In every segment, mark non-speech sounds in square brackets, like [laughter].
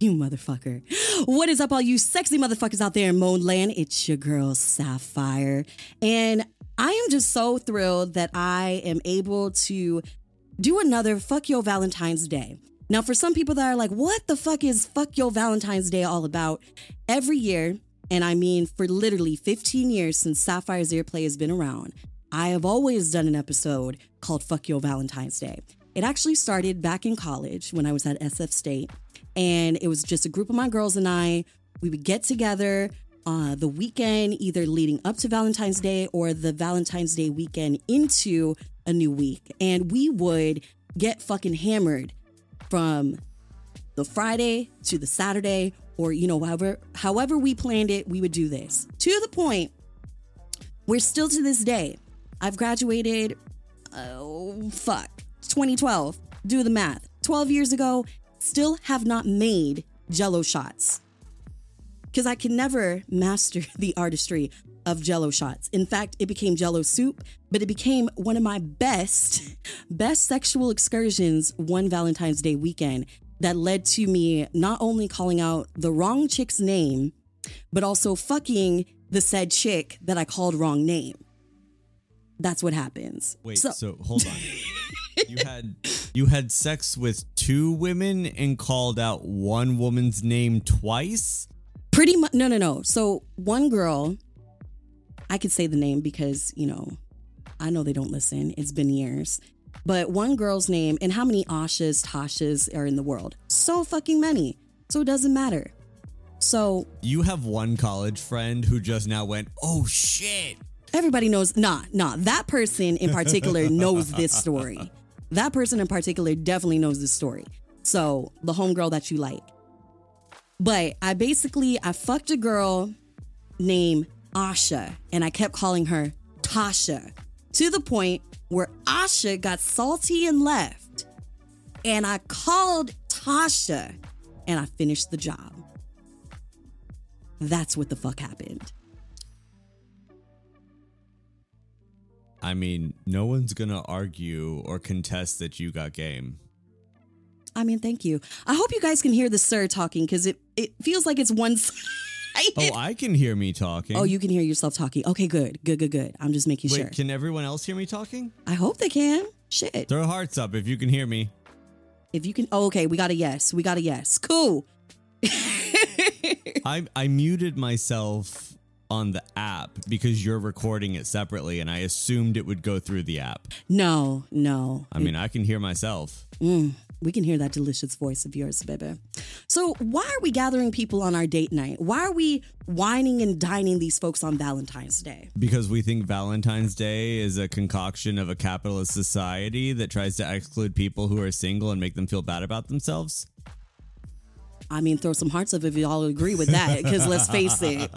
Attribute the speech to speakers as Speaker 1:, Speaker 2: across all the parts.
Speaker 1: You motherfucker. What is up, all you sexy motherfuckers out there in Moan Land? It's your girl, Sapphire. And I am just so thrilled that I am able to do another Fuck Your Valentine's Day. Now, for some people that are like, what the fuck is Fuck Your Valentine's Day all about? Every year, and I mean for literally 15 years since Sapphire's Ear Play has been around, I have always done an episode called Fuck Your Valentine's Day. It actually started back in college when I was at SF State. And it was just a group of my girls and I. We would get together uh, the weekend, either leading up to Valentine's Day or the Valentine's Day weekend into a new week. And we would get fucking hammered from the Friday to the Saturday, or you know, however however we planned it, we would do this. To the point we're still to this day, I've graduated oh fuck 2012. Do the math. 12 years ago, still have not made jello shots. Because I can never master [laughs] the artistry of jello shots. In fact, it became jello soup, but it became one of my best, [laughs] best sexual excursions one Valentine's Day weekend that led to me not only calling out the wrong chick's name, but also fucking the said chick that I called wrong name. That's what happens.
Speaker 2: Wait, so, so hold on. [laughs] you had you had sex with two women and called out one woman's name twice?
Speaker 1: Pretty much no no no. So one girl I could say the name because, you know, I know they don't listen. It's been years. But one girl's name and how many Ashas, Tashas are in the world? So fucking many. So it doesn't matter. So
Speaker 2: you have one college friend who just now went, "Oh shit."
Speaker 1: Everybody knows, nah, nah, that person in particular [laughs] knows this story. That person in particular definitely knows this story. So, the homegirl that you like. But I basically I fucked a girl named Asha and I kept calling her Tasha to the point where Asha got salty and left. And I called Tasha and I finished the job. That's what the fuck happened.
Speaker 2: I mean, no one's going to argue or contest that you got game.
Speaker 1: I mean, thank you. I hope you guys can hear the sir talking because it, it feels like it's one [laughs] side.
Speaker 2: Oh, I can hear me talking.
Speaker 1: Oh, you can hear yourself talking. Okay, good. Good, good, good. I'm just making
Speaker 2: Wait,
Speaker 1: sure.
Speaker 2: Can everyone else hear me talking?
Speaker 1: I hope they can. Shit.
Speaker 2: Throw hearts up if you can hear me.
Speaker 1: If you can. Oh, okay. We got a yes. We got a yes. Cool. [laughs]
Speaker 2: I I muted myself on the app because you're recording it separately and I assumed it would go through the app.
Speaker 1: No, no.
Speaker 2: I mean, I can hear myself.
Speaker 1: Mm, we can hear that delicious voice of yours, baby. So, why are we gathering people on our date night? Why are we whining and dining these folks on Valentine's Day?
Speaker 2: Because we think Valentine's Day is a concoction of a capitalist society that tries to exclude people who are single and make them feel bad about themselves.
Speaker 1: I mean, throw some hearts up if you all agree with that, because let's face it,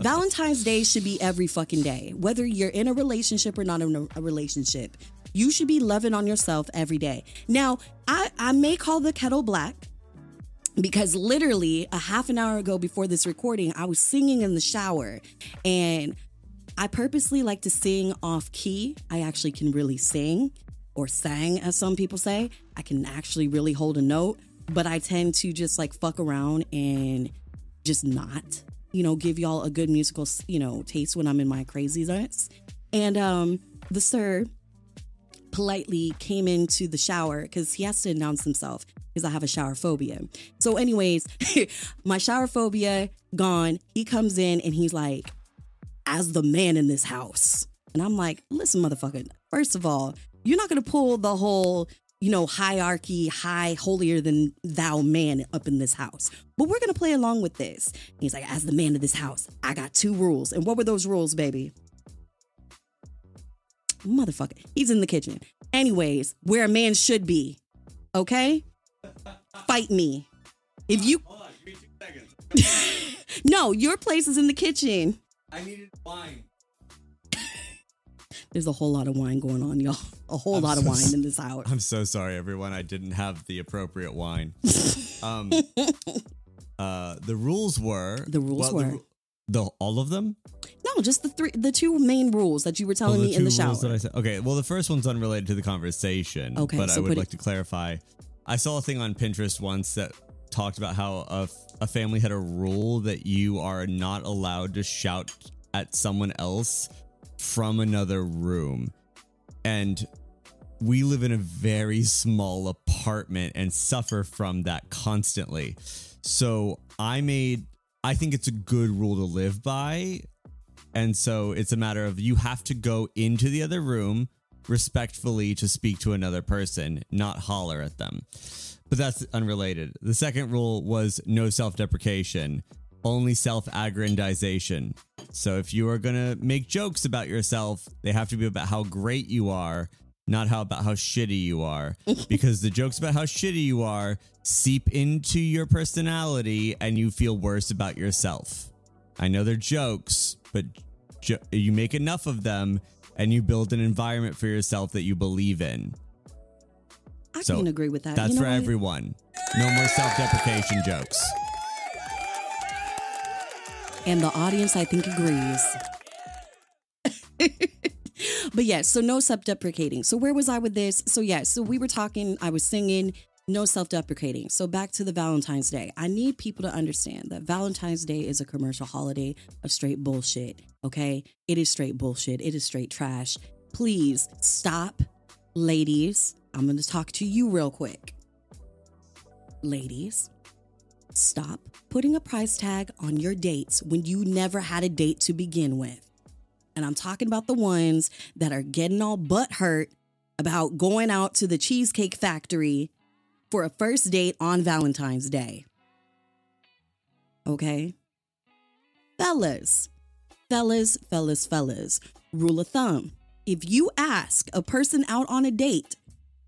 Speaker 1: Valentine's Day should be every fucking day. Whether you're in a relationship or not in a relationship, you should be loving on yourself every day. Now, I, I may call the kettle black because literally a half an hour ago before this recording, I was singing in the shower and I purposely like to sing off key. I actually can really sing or sang, as some people say. I can actually really hold a note but I tend to just like fuck around and just not, you know, give y'all a good musical, you know, taste when I'm in my craziness. And um the sir politely came into the shower because he has to announce himself. because I have a shower phobia. So, anyways, [laughs] my shower phobia gone. He comes in and he's like, as the man in this house. And I'm like, listen, motherfucker, first of all, you're not to pull the whole, you know, hierarchy, high, holier than thou man up in this house. But we're going to play along with this. He's like, as the man of this house, I got two rules. And what were those rules, baby? Motherfucker, he's in the kitchen. Anyways, where a man should be. Okay? Fight me. If you. [laughs] no, your place is in the kitchen.
Speaker 2: I needed wine.
Speaker 1: There's a whole lot of wine going on, y'all. A whole
Speaker 2: I'm
Speaker 1: lot of wine in this house.
Speaker 2: I'm so sorry, everyone. I didn't have the appropriate wine. [laughs] um, uh, the rules were
Speaker 1: The rules were?
Speaker 2: ru- the all of them.
Speaker 1: No, just the three, the two main rules that you were
Speaker 2: Oh,
Speaker 1: telling me in the shower.
Speaker 2: that I said. Okay, well, the first one's unrelated to the conversation.
Speaker 1: Okay,
Speaker 2: but I
Speaker 1: so
Speaker 2: would like
Speaker 1: it-
Speaker 2: to clarify. I saw a thing on Pinterest once that talked about how a, f- a family had a rule that you are not allowed to shout at someone else from another room, and we live in a very small apartment and suffer from that constantly. So I made. I think it's a good rule to live by and so it's a matter of you have to go into the other room respectfully to speak to another person, not holler at them. But that's unrelated. The second rule was no self deprecation, only self aggrandization. So if you are going to make jokes about yourself, they have to be about how great you are, not how about how shitty you are. [laughs] because the jokes about how shitty you are seep into your personality and you feel worse about yourself. I know they're jokes, but jo- you make enough of them and you build an environment for yourself that you believe in.
Speaker 1: I
Speaker 2: So
Speaker 1: can agree with that.
Speaker 2: That's
Speaker 1: You know
Speaker 2: for
Speaker 1: what?
Speaker 2: everyone. No more self deprecation jokes.
Speaker 1: And the audience, I think, agrees. [laughs] but yeah, so no self deprecating. So where was I with this? So yeah, so we were talking, I was singing, no self deprecating. So back to the Valentine's Day. I need people to understand that Valentine's Day is a commercial holiday of straight bullshit. Okay. It is straight bullshit. It is straight trash. Please stop, ladies. I'm going to talk to you real quick. Ladies, Stop putting a price tag on your dates when you never had a date to begin with. And I'm talking about the ones that are getting all butt hurt about going out to the Cheesecake Factory for a first date on Valentine's Day. Okay? Fellas, fellas, fellas, fellas, rule of thumb. If you ask a person out on a date,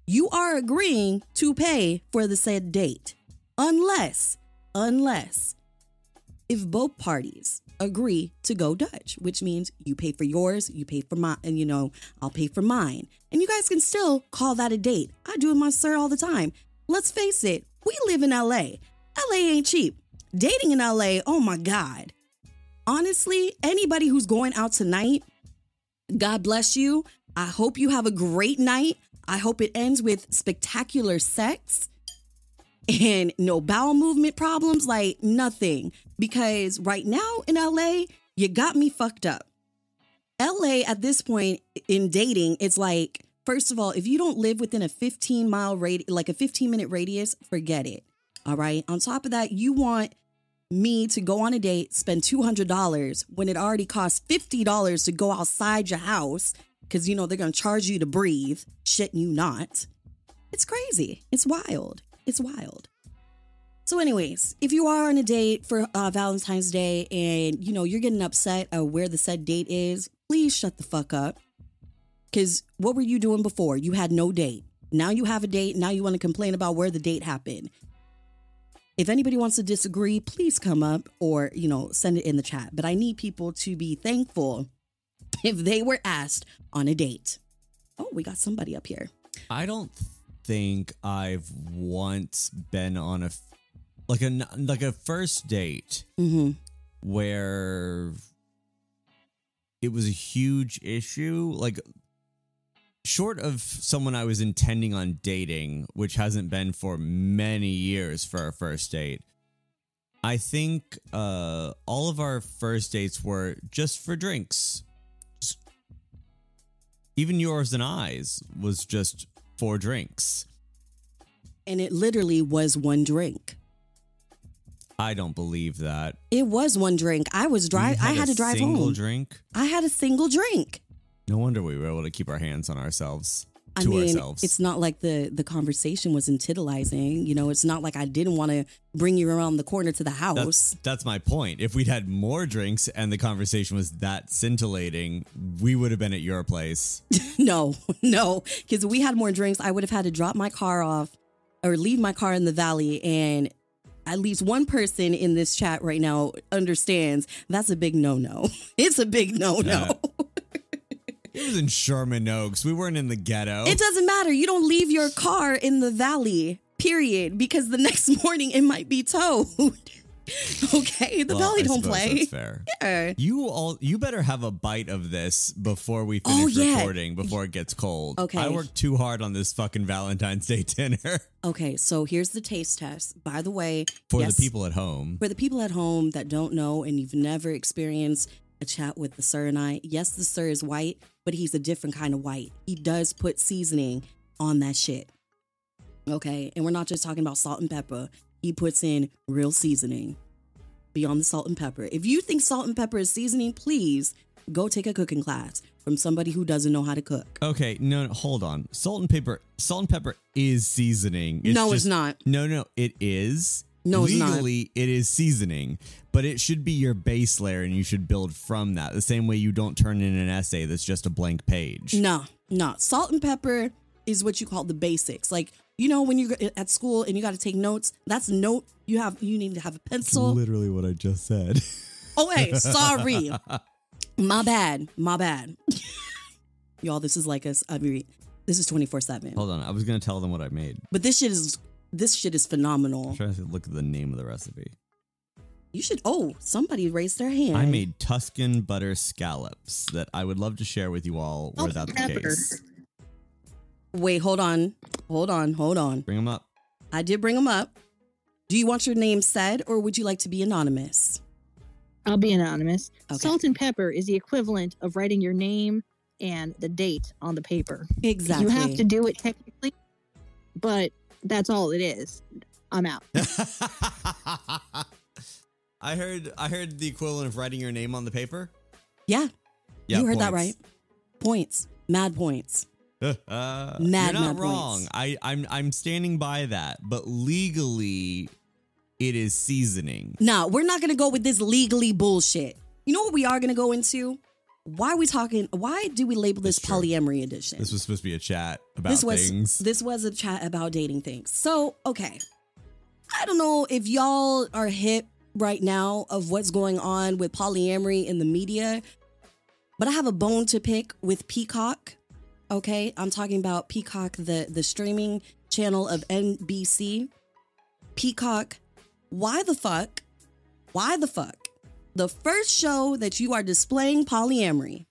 Speaker 1: you are agreeing to pay for the said date. Unless unless if both parties agree to go Dutch, which means you pay for yours, you pay for mine, and you know, I'll pay for mine. And you guys can still call that a date. I do it my sir all the time. Let's face it, we live in LA. LA ain't cheap. Dating in LA, oh my God. Honestly, anybody who's going out tonight, God bless you. I hope you have a great night. I hope it ends with spectacular sex and no bowel movement problems, like nothing. Because right now in LA, you got me fucked up. LA at this point in dating, it's like, first of all, if you don't live within a 15 mile radius, like a 15 minute radius, forget it. All right. On top of that, you want me to go on a date, spend $200 when it already costs $50 to go outside your house because, you know, they're going to charge you to breathe. Shit, you not. It's crazy. It's wild. It's wild. So, anyways, if you are on a date for uh, Valentine's Day and you know you're getting upset at where the said date is, please shut the fuck up. Because what were you doing before? You had no date. Now you have a date. Now you want to complain about where the date happened. If anybody wants to disagree, please come up or you know send it in the chat. But I need people to be thankful if they were asked on a date. Oh, we got somebody up here.
Speaker 2: I don't think I've once been on a like a like a first date
Speaker 1: Mm-hmm.
Speaker 2: where it was a huge issue like short of someone I was intending on dating which hasn't been for many years for our first date I think uh all of our first dates were just for drinks Just- even yours and I's was just for drinks
Speaker 1: and it literally was one drink.
Speaker 2: I don't believe that.
Speaker 1: It was one drink. I was drive. I had
Speaker 2: a
Speaker 1: to drive
Speaker 2: single
Speaker 1: home.
Speaker 2: drink.
Speaker 1: I had a single drink.
Speaker 2: No wonder we were able to keep our hands on ourselves
Speaker 1: I
Speaker 2: to
Speaker 1: mean,
Speaker 2: ourselves.
Speaker 1: it's not like the the conversation wasn't titillizing. You know, it's not like I didn't want to bring you around the corner to the house.
Speaker 2: That's, that's my point. If we'd had more drinks and the conversation was that scintillating, we would have been at your place. [laughs]
Speaker 1: no, [laughs] no, because we had more drinks. I would have had to drop my car off or leave my car in the valley, and at least one person in this chat right now understands that's a big no no. [laughs] It's a big no no.
Speaker 2: It was in Sherman Oaks. We weren't in the ghetto.
Speaker 1: It doesn't matter. You don't leave your car in the valley, period, because the [laughs] next morning it might be towed. [laughs] okay, the
Speaker 2: Well,
Speaker 1: valley
Speaker 2: I
Speaker 1: don't play.
Speaker 2: That's fair.
Speaker 1: Yeah.
Speaker 2: You all, you better have a bite of this before we
Speaker 1: Oh,
Speaker 2: finish
Speaker 1: yeah.
Speaker 2: recording. Before it gets cold.
Speaker 1: Okay.
Speaker 2: I worked too hard on this fucking Valentine's Day [laughs] dinner
Speaker 1: Okay, so here's the taste test. By the way,
Speaker 2: for
Speaker 1: yes,
Speaker 2: the people at home.
Speaker 1: for the people at home that don't know and you've never experienced a chat with the sir and I, yes, the sir is white, but he's a different kind of white. He does put seasoning on that shit. Okay, and we're not just talking about salt and pepper. He puts in real seasoning beyond the salt and pepper. If you think salt and pepper is seasoning, please go take a cooking class from somebody who doesn't know how to cook.
Speaker 2: Okay, no, no, hold on. Salt and pepper. Salt and pepper is seasoning.
Speaker 1: No, it's not.
Speaker 2: No, no, it is.
Speaker 1: No.
Speaker 2: Legally, it is seasoning, but it should be your base layer, and you should build from that. The same way you don't turn in an essay that's just a blank page.
Speaker 1: No, no. Salt and pepper is what you call the basics. Like, you know, when you're at school and you got to take notes, that's note. You have, you need to have a pencil.
Speaker 2: Literally what I just said. [laughs]
Speaker 1: Oh, wait, sorry. My bad. My bad. [laughs] Y'all, this is like us. I mean, this is 24 7.
Speaker 2: hold on, I was gonna tell them what I made.
Speaker 1: But this shit is, this shit is phenomenal.
Speaker 2: I'm trying to look at the name of the recipe.
Speaker 1: You should, oh, somebody raised their hand.
Speaker 2: I made Tuscan butter scallops that I would love to share with you all. Oh, Were that the
Speaker 3: pepper.
Speaker 2: case?
Speaker 1: Wait, hold on. Hold on. Hold on.
Speaker 2: Bring them up.
Speaker 1: I did bring them up. Do you want your name said or would you like to be anonymous?
Speaker 3: I'll be anonymous.
Speaker 1: Okay.
Speaker 3: Salt and pepper is the equivalent of writing your name and the date on the paper.
Speaker 1: Exactly.
Speaker 3: You have to do it technically, but that's all it is. I'm out. [laughs]
Speaker 2: I heard. I heard the equivalent of writing your name on the paper.
Speaker 1: Yeah,
Speaker 2: Yeah,
Speaker 1: you heard that right. Points. Mad points. [laughs]
Speaker 2: Uh,
Speaker 1: Mad,
Speaker 2: you're not
Speaker 1: mad
Speaker 2: wrong.
Speaker 1: points.
Speaker 2: I, I'm I'm standing by that, but legally, it is seasoning.
Speaker 1: Nah, we're not gonna go with this legally bullshit. You know what we are gonna go into? Why are we talking? Why do we label this polyamory edition?
Speaker 2: This was supposed to be a chat about
Speaker 1: this was
Speaker 2: things.
Speaker 1: this was a chat about dating things. So okay, I don't know if y'all are hip right now of what's going on with polyamory in the media, but I have a bone to pick with Peacock. Okay, I'm talking about Peacock, the the streaming channel of NBC. Peacock, why the fuck? Why the fuck? The first show that you are displaying polyamory,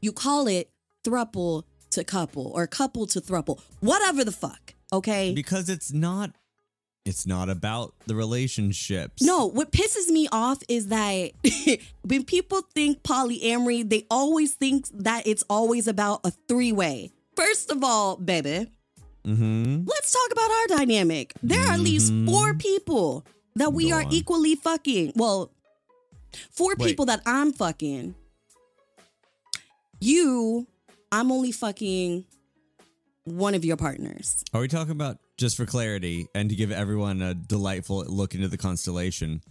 Speaker 1: you call it thruple to couple or couple to thruple, whatever the fuck. Okay.
Speaker 2: because it's not. It's not about the relationships.
Speaker 1: No, what pisses me off is that [laughs] when people think polyamory, they always think that it's always about a three way. First of all, baby,
Speaker 2: Mm-hmm.
Speaker 1: let's talk about our dynamic. There are at least
Speaker 2: Mhm.
Speaker 1: four people that we
Speaker 2: Go
Speaker 1: are
Speaker 2: on.
Speaker 1: equally fucking. Well, four
Speaker 2: Wait.
Speaker 1: people that I'm fucking. You, I'm only fucking one of your partners.
Speaker 2: Are we talking about just for clarity and to give everyone a delightful look into the constellation?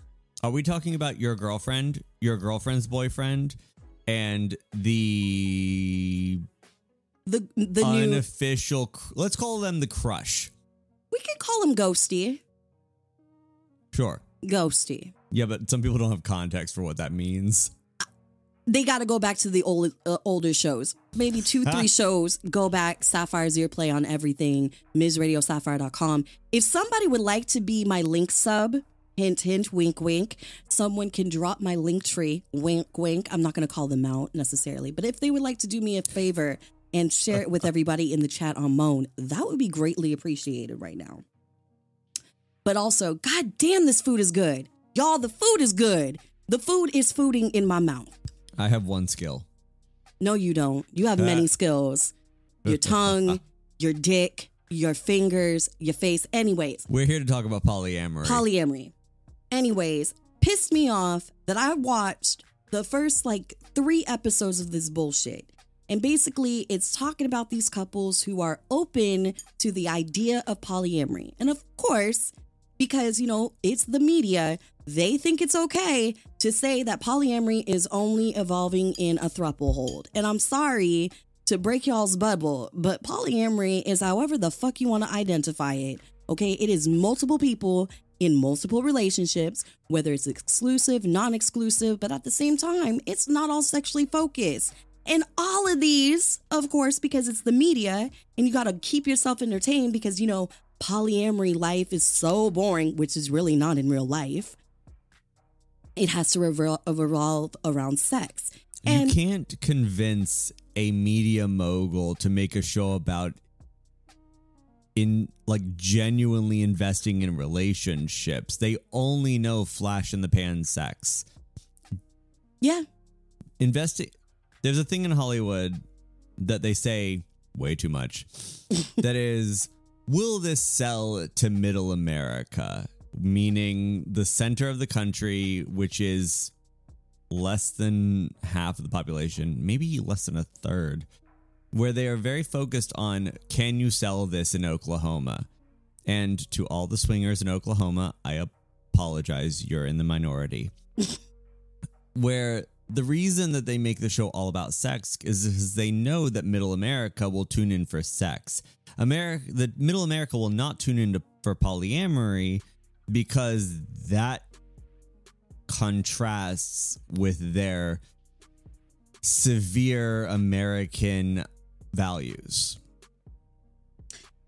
Speaker 2: Are we talking about your girlfriend, your girlfriend's boyfriend, and the
Speaker 1: The the
Speaker 2: unofficial? cr- Let's call them the crush.
Speaker 1: we can call him Ghosty.
Speaker 2: Sure.
Speaker 1: Ghosty.
Speaker 2: Yeah, but some people don't have context for what that means.
Speaker 1: They got to go back to the old uh, older shows. Maybe two, [laughs] three shows. Go back. Sapphire's ear play on everything. MsRadioSapphire.com. If somebody would like to be my link sub, hint, hint, wink, wink. Someone can drop my Linktree. Wink, wink. I'm not going to call them out necessarily, but if they would like to do me a favor and share it with [laughs] everybody in the chat on Moan, that would be greatly appreciated right now. But also, god damn, this food is good. Y'all, the food is good. The food is fooding in my mouth.
Speaker 2: I have one skill.
Speaker 1: No, you don't. You have many skills. Your [laughs] tongue, your dick, your fingers, your face. Anyways,
Speaker 2: We're here to talk about polyamory.
Speaker 1: polyamory. Anyways, pissed me off that I watched the first like three episodes of this bullshit. And basically, it's talking about these couples who are open to the idea of polyamory. And of course, because, you know, it's the media, they think it's okay to say that polyamory is only evolving in a thruple hold. And I'm sorry to break y'all's bubble, but polyamory is however the fuck you want to identify it. Okay, it is multiple people in multiple relationships, whether it's exclusive, non exclusive, but at the same time, it's not all sexually focused. And all of these, of course, because it's the media and you got to keep yourself entertained because, you know, polyamory life is so boring, which is really not in real life. It has to revol- revolve around sex. And
Speaker 2: you can't convince a media mogul to make a show about in like genuinely investing in relationships. They only know flash in the pan sex.
Speaker 1: yeah,
Speaker 2: Investing there's a thing in Hollywood that they say way too much. [laughs] that is will this sell to middle America? Meaning the center of the country, which is less than half of the population, maybe less than a third, where they are very focused on can you sell this in Oklahoma? And to all the swingers in Oklahoma, I apologize, you're in the minority. [laughs] where the reason that they make the show all about sex is because they know that middle America will tune in for sex. America, the middle America will not tune in to, for polyamory because that contrasts with their severe American values.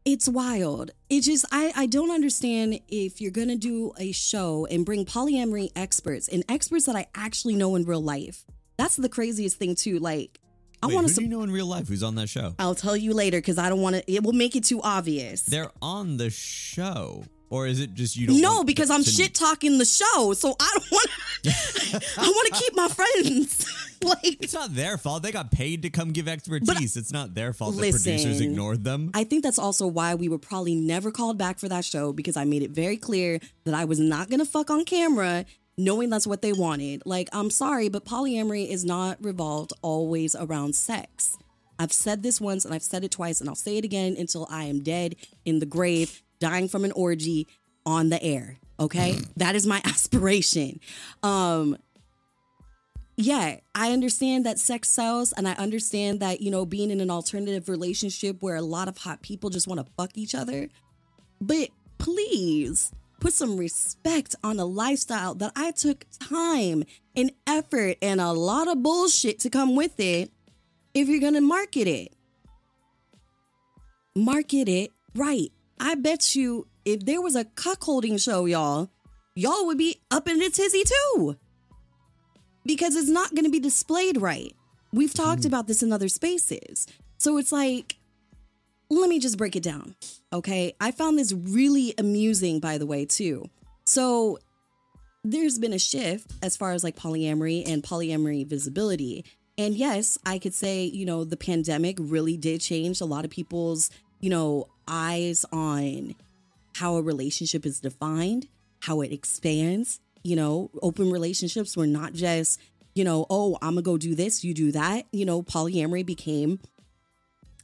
Speaker 1: It's wild. It just I I don't understand if you're gonna do a show and bring polyamory experts and experts that I actually know in real life. That's the craziest thing too. Like I want
Speaker 2: who
Speaker 1: to.
Speaker 2: do you know in real life who's on that show?
Speaker 1: I'll tell you later because I don't want to. It will make it too obvious.
Speaker 2: They're on the show, or is it just you don't?
Speaker 1: No, because I'm shit talking the show, so I don't want. [laughs] [laughs] I want to keep my friends. [laughs] like
Speaker 2: It's not their fault. They got paid to come give expertise. it's not their fault that
Speaker 1: Listen,
Speaker 2: producers ignored them.
Speaker 1: I think that's also why we were probably never called back for that show because I made it very clear that I was not gonna fuck on camera, knowing that's what they wanted. Like, I'm sorry, but polyamory is not revolved always around sex. I've said this once and I've said it twice, and I'll say it again until I am dead in the grave, dying from an orgy on the air. Okay, that is my [laughs] aspiration. Um, yeah, I understand that sex sells, and I understand that, you know, being in an alternative relationship where a lot of hot people just want to fuck each other. But please put some respect on a lifestyle that I took time and effort and a lot of bullshit to come with it if you're going to market it. Market it right. I bet you if there was a cuckolding show, y'all, y'all would be up in a tizzy too because it's not going to be displayed right. We've talked mm-hmm. about this in other spaces. So it's like, let me just break it down. Okay. I found this really amusing, by the way, too. So there's been a shift as far as like polyamory and polyamory visibility. And yes, I could say, you know, the pandemic really did change a lot of people's, you know, eyes on how a relationship is defined, how it expands. You know, open relationships were not just, you know, oh, I'm gonna go do this, you do that. You know, polyamory became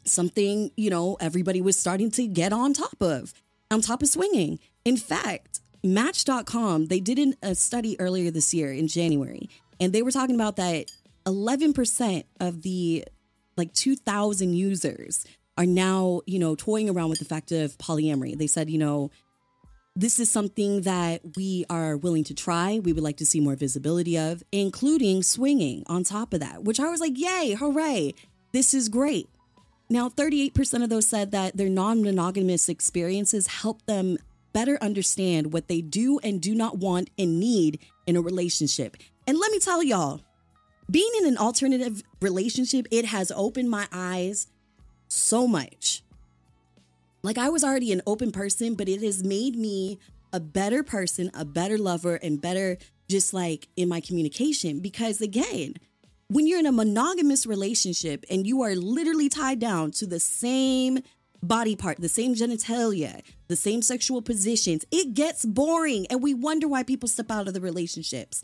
Speaker 1: something, you know, everybody was starting to get on top of, on top of swinging. In fact, Match.com, they did a study earlier this year in January, and they were talking about that 11% of the like 2,000 users are now, you know, toying around with the fact of polyamory. They said, you know, this is something that we are willing to try. We would like to see more visibility of, including swinging on top of that, which I was like, yay, hooray, this is great. Now, 38% of those said that their non monogamous experiences help them better understand what they do and do not want and need in a relationship. And let me tell y'all, being in an alternative relationship, it has opened my eyes so much. Like I was already an open person, but it has made me a better person, a better lover, and better just like in my communication. Because again, when you're in a monogamous relationship and you are literally tied down to the same body part, the same genitalia, the same sexual positions, it gets boring and we wonder why people step out of the relationships.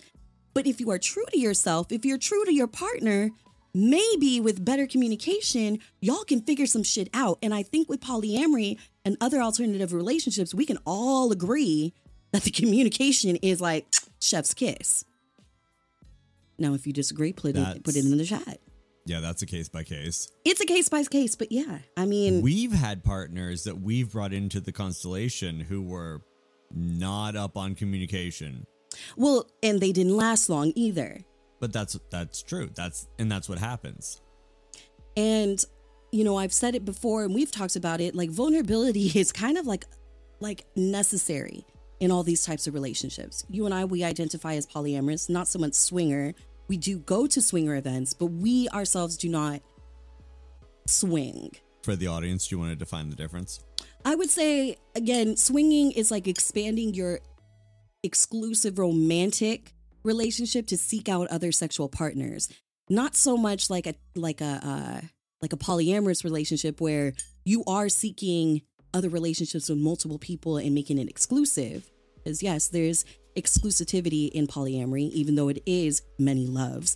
Speaker 1: But if you are true to yourself, if you're true to your partner, maybe with better communication, y'all can figure some shit out. And I think with polyamory and other alternative relationships, we can all agree that the [laughs] communication is like chef's kiss. Now, if you disagree, put it, put it in the chat.
Speaker 2: Yeah, that's a case by case.
Speaker 1: It's a case by case, but yeah, I mean,
Speaker 2: We've had partners that we've brought into the constellation who were not up on communication.
Speaker 1: well, and they didn't last long either.
Speaker 2: But that's that's true. That's and that's what happens.
Speaker 1: And you know, I've said it before and we've talked about it, like vulnerability [laughs] is kind of like like necessary in all these types of relationships. You and I we identify as polyamorous, not so much swinger. We do go to swinger events, but we ourselves do not swing.
Speaker 2: For the audience, do you want to define the difference?
Speaker 1: I would say again, swinging is like expanding your exclusive romantic relationship to seek out other sexual partners. Not so much like a like a uh, like a polyamorous relationship where you are seeking other relationships with multiple people and making it exclusive. Because yes, there's exclusivity in polyamory, even though it is many loves.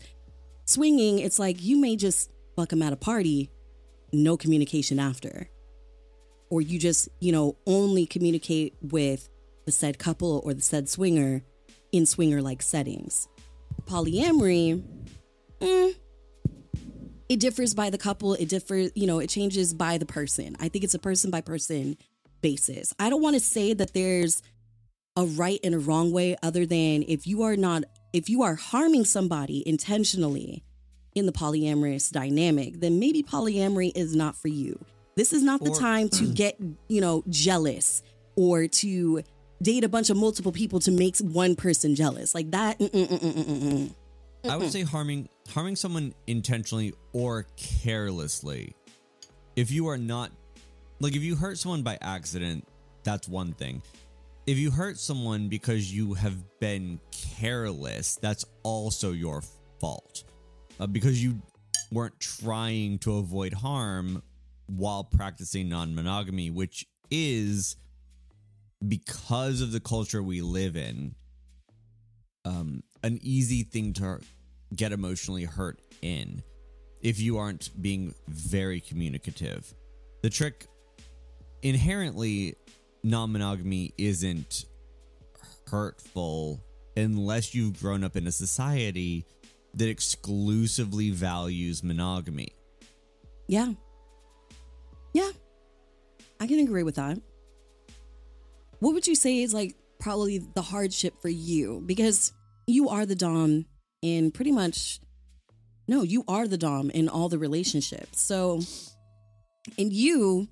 Speaker 1: Swinging, it's like you may just fuck them at a party, no communication after or you just, you know, only communicate with the said couple or the said swinger in swinger like settings. Polyamory, mm, it differs by the couple. It differs, you know, it changes by the person. I think it's a person by person basis. I don't want to say that there's a right and a wrong way other than if you are not, if you are harming somebody intentionally in the polyamorous dynamic, then maybe polyamory is not for you. This is not the time to [clears throat] get, you know, jealous or to date a bunch of multiple people to make one person jealous. Like that. mm, mm, mm.
Speaker 2: I would say harming harming someone intentionally or carelessly. If you are not like if you hurt someone by accident, that's one thing. If you hurt someone because you have been careless, that's also your fault. Uh, because you weren't trying to avoid harm while practicing non-monogamy, which is because of the culture we live in um, an easy thing to get emotionally hurt in if you aren't being very communicative. The trick inherently, non monogamy isn't hurtful unless you've grown up in a society that exclusively values monogamy.
Speaker 1: Yeah. Yeah. I can agree with that. What would you say is like probably the hardship for you? Because you are the Dom in pretty much, no, you are the Dom in all the relationships. So, and you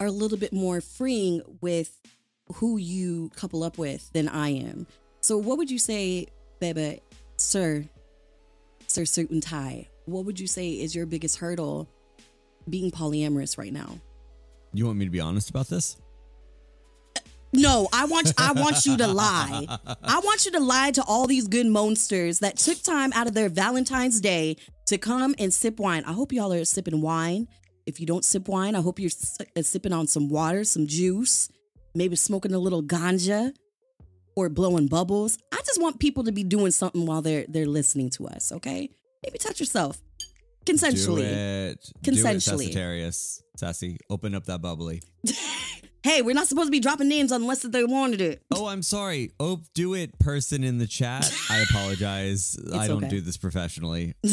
Speaker 1: are a little bit more freeing with who you couple up with than I am. So, what would you say, Bebe, sir, sir, suit and tie? What would you say is your biggest hurdle being polyamorous right now?
Speaker 2: You want me to be honest about this?
Speaker 1: No, I want I want you to lie. I want you to lie to all these good monsters that took time out of their Valentine's Day to come and sip wine. I hope y'all are sipping wine. If you don't sip wine, I hope you're uh, sipping on some water, some juice, maybe smoking a little ganja or blowing bubbles. I just want people to be doing something while they're they're listening to us, okay? Maybe touch yourself consensually.
Speaker 2: Do it.
Speaker 1: Consensually.
Speaker 2: Do it, Sagittarius. Sassy, open up that bubbly. [laughs]
Speaker 1: Hey, we're not supposed to be dropping names unless they wanted it.
Speaker 2: Oh, I'm sorry. Oh, do it, person in the chat. I apologize. [laughs] I don't
Speaker 1: okay.
Speaker 2: do this professionally. [laughs]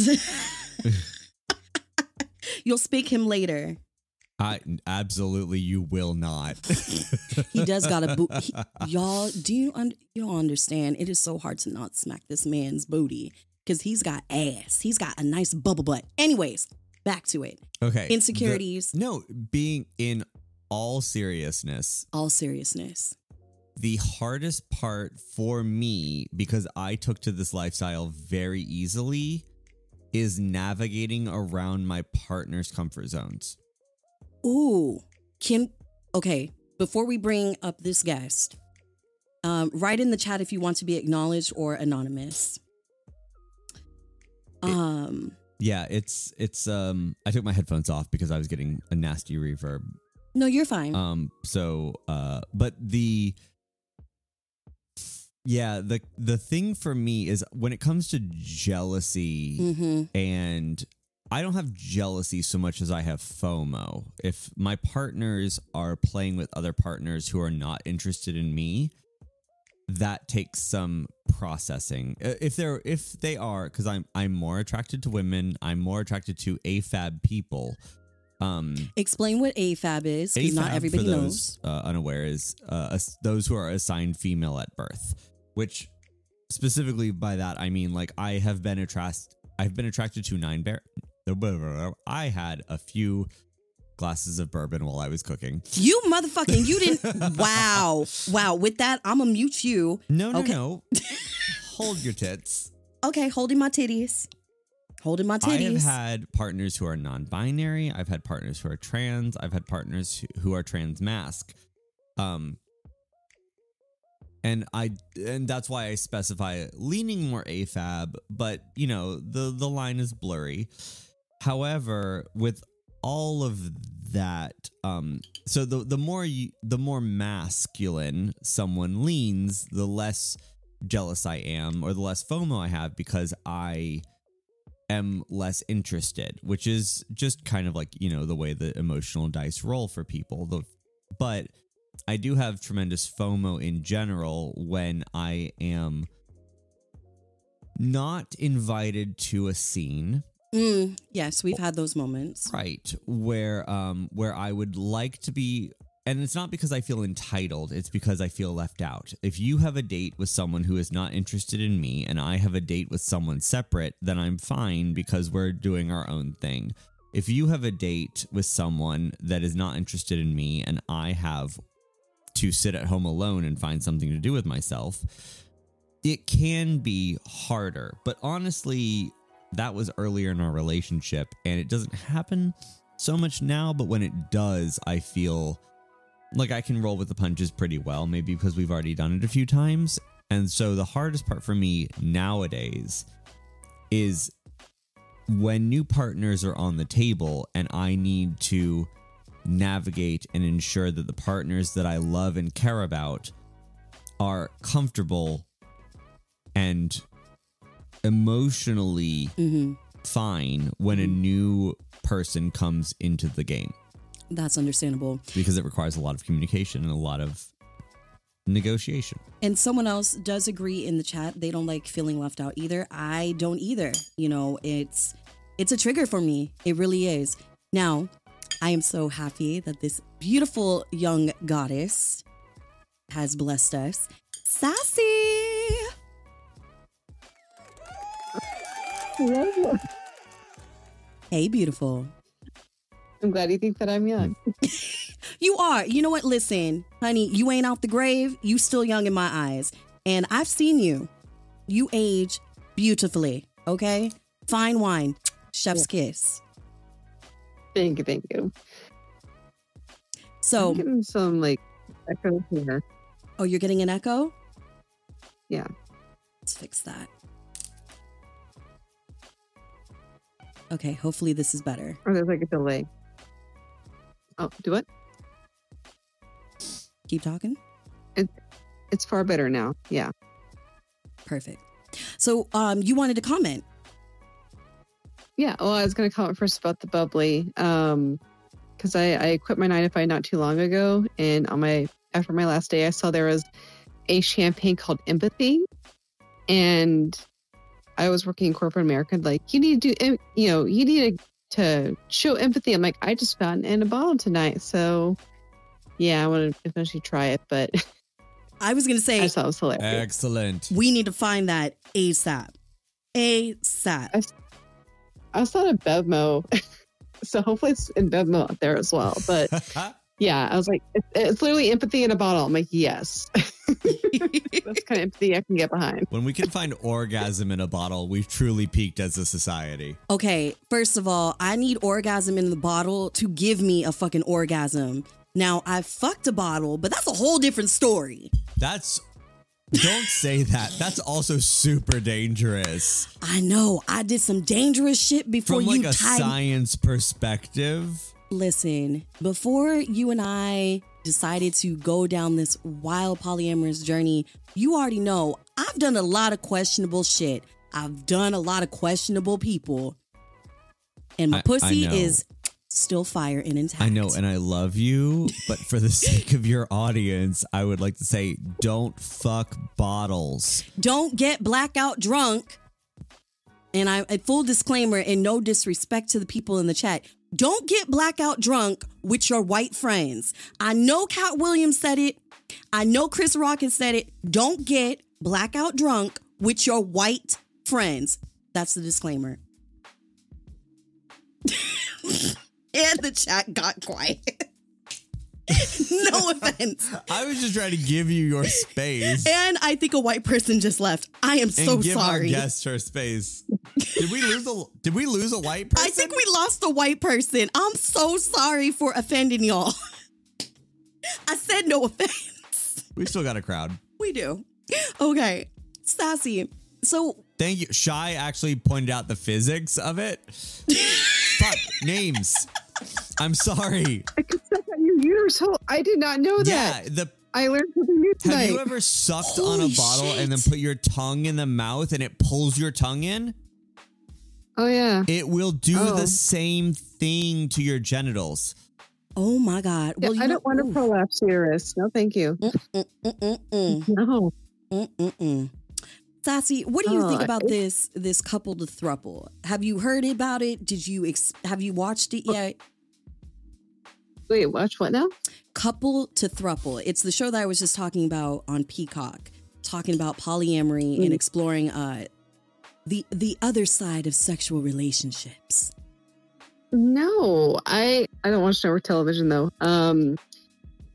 Speaker 1: You'll speak him later.
Speaker 2: I absolutely you will not. [laughs]
Speaker 1: He does got a boot. he- Y'all, do you un- you don't understand? It is so hard to not smack this man's booty because he's got ass. He's got a nice bubble butt. Anyways, back to it.
Speaker 2: okay.
Speaker 1: Insecurities.
Speaker 2: The- no, being in all seriousness,
Speaker 1: All seriousness.
Speaker 2: the hardest part for me because I took to this lifestyle very easily is navigating around my partner's comfort zones.
Speaker 1: Ooh, can okay. Before we bring up this guest, um, write in the chat if you want to be acknowledged or anonymous. Um,
Speaker 2: Yeah, it's it's um I took my headphones off because I was getting a nasty reverb.
Speaker 1: No, you're fine.
Speaker 2: Um, so, uh, but the, yeah, the the thing for me is when it comes to jealousy,
Speaker 1: mm-hmm.
Speaker 2: and I don't have jealousy so much as I have FOMO. If my partners are playing with other partners who are not interested in me, that takes some processing. Uh, If they're if they are, because I'm I'm more attracted to women, I'm more attracted to AFAB people. Um,
Speaker 1: Explain what AFAB is, because not everybody
Speaker 2: for
Speaker 1: knows.
Speaker 2: Uh, unaware is uh, as- those who are assigned female at birth, which specifically by that I mean like I have been attracted. I've been attracted to nine bear. I had a few glasses of bourbon while I was cooking.
Speaker 1: You motherfucking, you didn't. [laughs] wow. Wow. With that, I'm going to mute you.
Speaker 2: No, no,
Speaker 1: Okay.
Speaker 2: no. [laughs] Hold your tits.
Speaker 1: Okay, holding my titties. Holding my
Speaker 2: I have had partners who are non-binary. I've had partners who are trans. I've had partners who- who are trans mask. Um and I and that's why I specify leaning more AFAB, but you know, the the line is blurry. However, with all of that um so the the more you the more masculine someone leans, the less jealous I am or the less FOMO I have because I am less interested, which is just kind of like, you know, the way the emotional dice roll for people. The but I do have tremendous FOMO in general when I am not invited to a scene
Speaker 1: Mm, yes, we've had those moments.
Speaker 2: right where um where i would like to be and it's not because i feel entitled it's because i feel left out. If you have a date with someone who is not interested in me and i have a date with someone separate then i'm fine because we're doing our own thing. If you have a date with someone that is not interested in me and i have to sit at home alone and find something to do with myself it can be harder. But honestly that was earlier in our relationship and it doesn't happen so much now but when it does i feel like i can roll with the punches pretty well maybe because we've already done it a few times. And so the hardest part for me nowadays is when new partners are on the table and i need to navigate and ensure that the partners that i love and care about are comfortable and emotionally
Speaker 1: hmm
Speaker 2: fine when a new person comes into the game
Speaker 1: That's understandable.
Speaker 2: because it requires a lot of communication and a lot of negotiation.
Speaker 1: And someone else does agree in the chat. They don't like feeling left out either. I don't either. You know, it's it's a trigger for me. It really is. Now, I am so happy that this beautiful young goddess has blessed us. Sassy. Hey, beautiful.
Speaker 4: I'm glad you think that I'm young. [laughs]
Speaker 1: You are. You know what? Listen, honey, you ain't out the grave. You still young in my eyes. And I've seen you. You age beautifully, okay? Fine wine. Chef's kiss.
Speaker 4: Thank you, thank you.
Speaker 1: So,
Speaker 4: I'm getting some like echo here.
Speaker 1: oh, you're getting an echo?
Speaker 4: Yeah.
Speaker 1: Let's fix that. Okay, hopefully this is better.
Speaker 4: Or there's like a delay. Oh, do it?
Speaker 1: Keep talking.
Speaker 4: It's far better now. Yeah.
Speaker 1: Perfect. So, um, you wanted to comment.
Speaker 4: Yeah. Well, I was going to comment first about the bubbly. Um, because I, I quit my nine to five not too long ago, and on my after my last day, I saw there was a champagne called Empathy, and I was working in corporate America. Like, you need to do, you know, you need to show empathy. I'm like, I just found it in a bottle tonight, so yeah, I want to eventually try it, but [laughs]
Speaker 1: I was gonna say
Speaker 4: just thought it was hilarious.
Speaker 2: Excellent.
Speaker 1: we need to find that ASAP. ASAP.
Speaker 4: I saw it at Bevmo, [laughs] so hopefully it's in Bevmo out there as well. But [laughs] yeah, I was like, it, it's literally empathy in a bottle. I'm like, yes, [laughs] that's kind of empathy I can get behind.
Speaker 2: when we can find orgasm in a bottle, we've truly peaked as a society.
Speaker 1: Okay, first of all, I need orgasm in the bottle to give me a fucking orgasm. Now, I fucked a bottle, but that's a whole different story.
Speaker 2: That's don't say that. That's also super dangerous.
Speaker 1: I know I did some dangerous shit before
Speaker 2: From like
Speaker 1: you
Speaker 2: a
Speaker 1: tied.
Speaker 2: science perspective,
Speaker 1: Listen, before you and I decided to go down this wild polyamorous journey, you already know I've done a lot of questionable shit. I've done a lot of questionable people. And my
Speaker 2: I- I
Speaker 1: pussy
Speaker 2: know.
Speaker 1: is still fire and intact.
Speaker 2: I know, and I love you, but for the [laughs] sake of your audience, I would like to say don't fuck bottles.
Speaker 1: don't get blackout drunk. And I, a full disclaimer and no disrespect to the people in the chat. Don't get blackout drunk with your white friends. I know Katt Williams said it. I know Chris Rock has said it. Don't get blackout drunk with your white friends. That's the disclaimer. [laughs] and the chat got quiet. [laughs] no offense.
Speaker 2: I was just trying to give you your space
Speaker 1: And I think a white person just left. I am
Speaker 2: and
Speaker 1: so
Speaker 2: give our
Speaker 1: sorry.
Speaker 2: guest her space. Did we lose a Did we lose a white person?
Speaker 1: I think we lost a white person. I'm so sorry for offending y'all. I said no offense.
Speaker 2: we still got a crowd.
Speaker 1: We do. Okay. Sassy. So
Speaker 2: Thank you. Shy actually pointed out the physics of it. [laughs] Fuck names. I'm sorry.
Speaker 4: I could suck on your uterus hole. I did not know
Speaker 2: Yeah,
Speaker 4: that.
Speaker 2: Yeah, the
Speaker 4: I learned something new tonight.
Speaker 2: have you ever sucked on a
Speaker 1: Holy
Speaker 2: bottle and then put your tongue in the mouth and it pulls your tongue in?
Speaker 4: oh yeah.
Speaker 2: It will do
Speaker 4: Oh.
Speaker 2: the same thing to your genitals.
Speaker 1: oh my God.
Speaker 4: Yeah,
Speaker 1: Well, you
Speaker 4: I don't want a
Speaker 1: ooh.
Speaker 4: prolapse uterus. No, thank you.
Speaker 1: Mm-mm-mm.
Speaker 4: No.
Speaker 1: Mm-mm-mm. Sassy, what do you think
Speaker 4: Oh,
Speaker 1: about
Speaker 4: it-
Speaker 1: this this couple to thruple? Have you heard about it? Did you ex- have you watched it oh, yet?
Speaker 4: Wait, watch what now?
Speaker 1: Couple to Thruple. It's the show that I was just talking about on Peacock, talking about polyamory and
Speaker 4: Mm.
Speaker 1: exploring uh the the other side of sexual relationships.
Speaker 4: No, I I don't watch network television though. Um,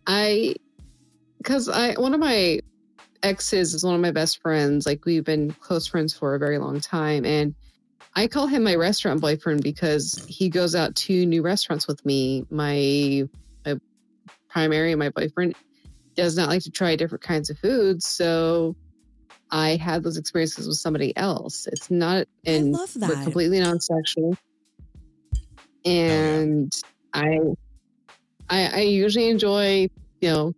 Speaker 4: I because I one of my exes is one of my best friends. Like we've been close friends for a very long time, and I call him my restaurant boyfriend because he goes out to new restaurants with me. My my primary, my boyfriend, does not like to try different kinds of foods, so. I had those experiences with somebody else. It's not, and
Speaker 1: love
Speaker 4: we're
Speaker 1: that.
Speaker 4: completely non-sexual oh, and I, I I usually enjoy you know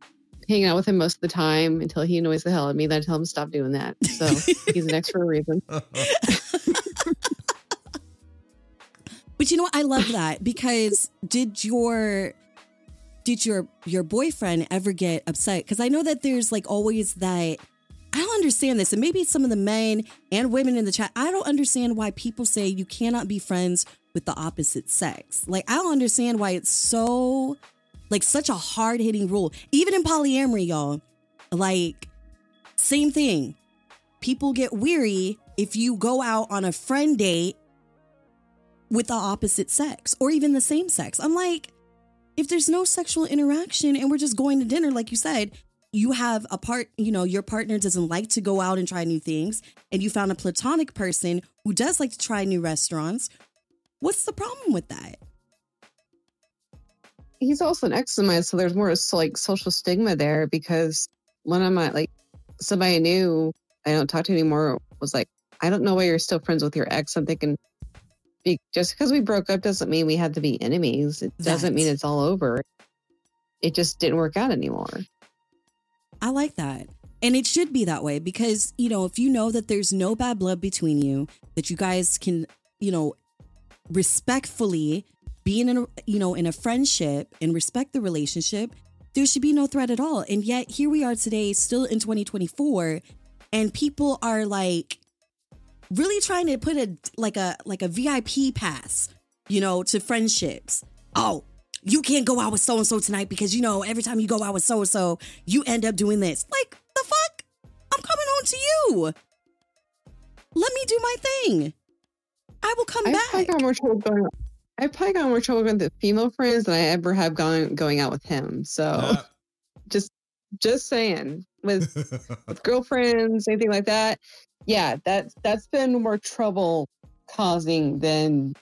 Speaker 4: hanging out with him most of the time until he annoys the hell out of me. Then I tell him to stop doing that. So he's an [laughs] ex for a reason. [laughs]
Speaker 1: But you know what? I love that because did your did your your boyfriend ever get upset? Because I know that there's like always that I don't understand this, and maybe some of the men and women in the chat. I don't understand why people say you cannot be friends with the opposite sex. Like I don't understand why it's so like such a hard hitting rule. Even in polyamory, y'all, like same thing. People get weary if you go out on a friend date with the opposite sex or even the same sex. I'm like, if there's no sexual interaction and we're just going to dinner, like you said, you have a part, you know, your partner doesn't like to go out and try new things, and you found a platonic person who does like to try new restaurants. What's the problem with that?
Speaker 4: He's also an ex of mine, so there's more like social stigma there because one of my like somebody I knew I don't talk to anymore was like, I don't know why you're still friends with your ex. I'm thinking. Be- Just because we broke up doesn't mean we had to be enemies. It doesn't mean it's all over. It just didn't work out anymore.
Speaker 1: I like that. And it should be that way because, you know, if you know that there's no bad blood between you, that you guys can, you know, respectfully be in a, you know, in a friendship and respect the relationship, there should be no threat at all. And yet here we are today, still in 2024, and people are like really trying to put a like a like a VIP pass, you know, to friendships. Oh, you can't go out with so and so tonight because you know every time you go out with so and so, you end up doing this. Like the fuck? I'm coming home to you. Let me do my thing. I will come back.
Speaker 4: I've
Speaker 1: back.
Speaker 4: probably got more trouble going. I've probably got more trouble with the female friends than I ever have gone going out with him. So
Speaker 2: Uh,
Speaker 4: just just saying with [laughs] with girlfriends, anything like that. Yeah, that that's been more trouble causing than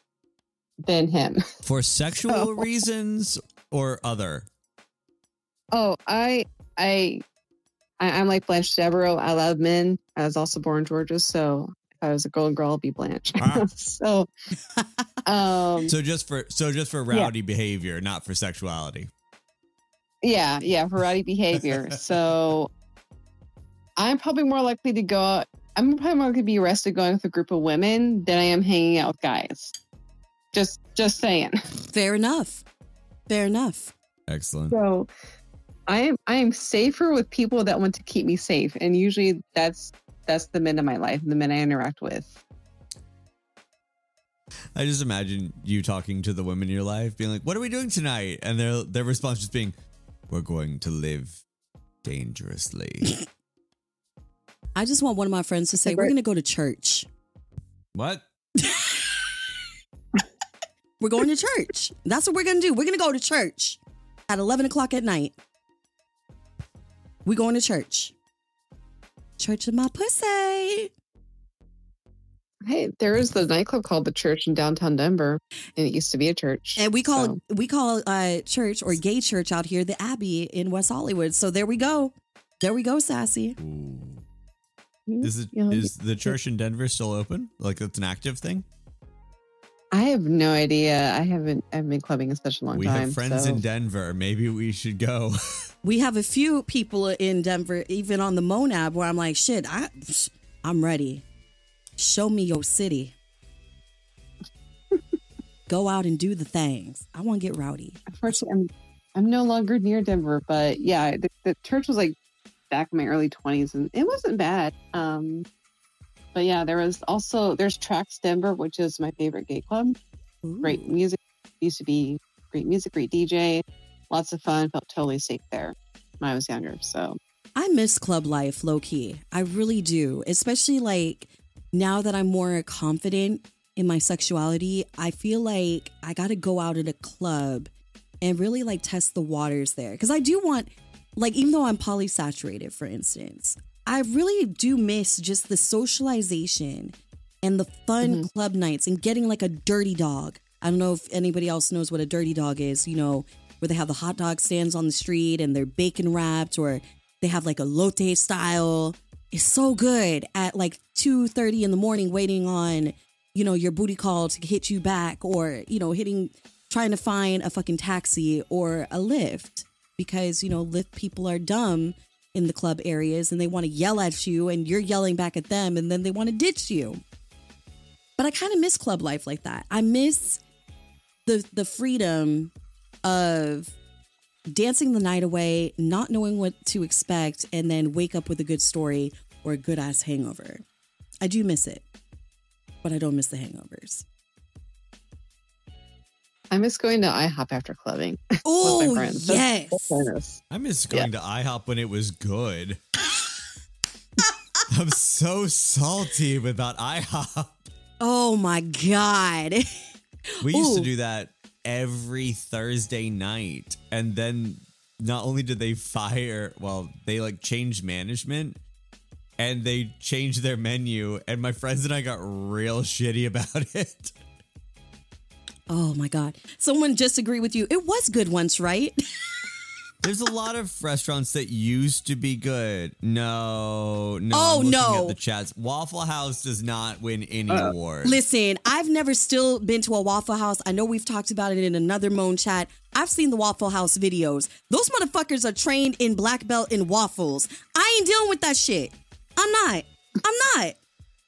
Speaker 4: than him. [laughs]
Speaker 2: For sexual
Speaker 4: Oh.
Speaker 2: reasons or other?
Speaker 4: Oh, I I, I I'm like Blanche Devereaux. I love men. I was also born in Georgia, so if I was a girl and girl, I'd be Blanche.
Speaker 2: Ah. [laughs]
Speaker 4: so [laughs] Um,
Speaker 2: So just for so just for rowdy behavior, not for sexuality.
Speaker 4: yeah, yeah, for rowdy behavior. so I'm probably more likely to go out. I'm probably more likely to be arrested going with a group of women than I am hanging out with guys. Just, just saying.
Speaker 1: Fair enough. Fair enough.
Speaker 2: Excellent.
Speaker 4: So I am, I am safer with people that want to keep me safe, and usually that's that's the men in my life, the men I interact with.
Speaker 2: I just imagine you talking to the women in your life, being like, "What are we doing tonight?" And their their response just being, "We're going to live dangerously." [laughs]
Speaker 1: I just want one of my friends to say,
Speaker 4: Like,
Speaker 1: we're going to go to church.
Speaker 2: what? [laughs]
Speaker 1: We're going to church. That's what we're going to do. We're going to go to church at 11 o'clock at night. We're going to church. Church of my pussy.
Speaker 4: Hey, there is the nightclub called the Church in downtown Denver, and it used to be a church.
Speaker 1: And we call
Speaker 4: So,
Speaker 1: we call uh church or gay church out here the Abbey in West Hollywood. So there we go. There we go, sassy.
Speaker 2: Ooh.
Speaker 4: Mm,
Speaker 2: Is it
Speaker 4: you know,
Speaker 2: is the church in Denver still open? Like it's an active thing?
Speaker 4: I have no idea. I haven't. I've been clubbing in such a long
Speaker 2: we
Speaker 4: time.
Speaker 2: We have friends
Speaker 4: so-
Speaker 2: in Denver. Maybe we should go. [laughs]
Speaker 1: We have a few people in Denver, even on the Monab, where I'm like, shit, I, I'm ready. Show me your city. [laughs] Go out and do the things. I want to get rowdy.
Speaker 4: Unfortunately, I'm I'm no longer near Denver, but yeah, the, the church was like back in my early 20s, and it wasn't bad. Um, but yeah, there was also there's Tracks Denver, which is my favorite gay club. Great music, used to be great music, great DJ, lots of fun. Felt totally safe there when I was younger. So
Speaker 1: I miss club life low key. I really do. Especially like now that I'm more confident in my sexuality, I feel like I got to go out at a club and really like test the waters there. Cause I do want, like, even though I'm polysaturated, for instance, I really do miss just the socialization and the fun mm-hmm. club nights and getting like a dirty dog. I don't know if anybody else knows what a dirty dog is, you know, where they have the hot dog stands on the street and they're bacon wrapped or they have like a lotte style. It's so good at like 2:30 in the morning waiting on, you know, your booty call to hit you back or, you know, hitting trying to find a fucking taxi or a Lyft because, you know, Lyft people are dumb in the club areas and they want to yell at you and you're yelling back at them and then they want to ditch you. But I kind of miss club life like that. I miss the the freedom of dancing the night away, not knowing what to expect, and then wake up with a good story or a good ass hangover. I do miss it, but I don't miss the hangovers.
Speaker 4: I miss going to IHOP after clubbing. [laughs]
Speaker 1: Oh,
Speaker 4: my friends.
Speaker 1: Yes.
Speaker 4: That's.
Speaker 2: I miss going to IHOP when it was good. I'm so salty about IHOP.
Speaker 1: Oh my God.
Speaker 2: We used to do that every Thursday night. And then not only did they fire, well, they like changed management and they changed their menu. And my friends and I got real shitty [laughs] about it.
Speaker 1: Oh my God. Someone just agreed with you. It was good once, right? [laughs]
Speaker 2: There's a lot of restaurants that used to be good. No, no.
Speaker 1: Oh,
Speaker 2: I'm
Speaker 1: no.
Speaker 2: At the chats. Waffle House does not win any uh, awards.
Speaker 1: Listen, I've never still been to a Waffle House. I know we've talked about it in another Moan chat. I've seen the Waffle House videos. Those motherfuckers are trained in black belt in waffles. I ain't dealing with that shit. I'm not. I'm not.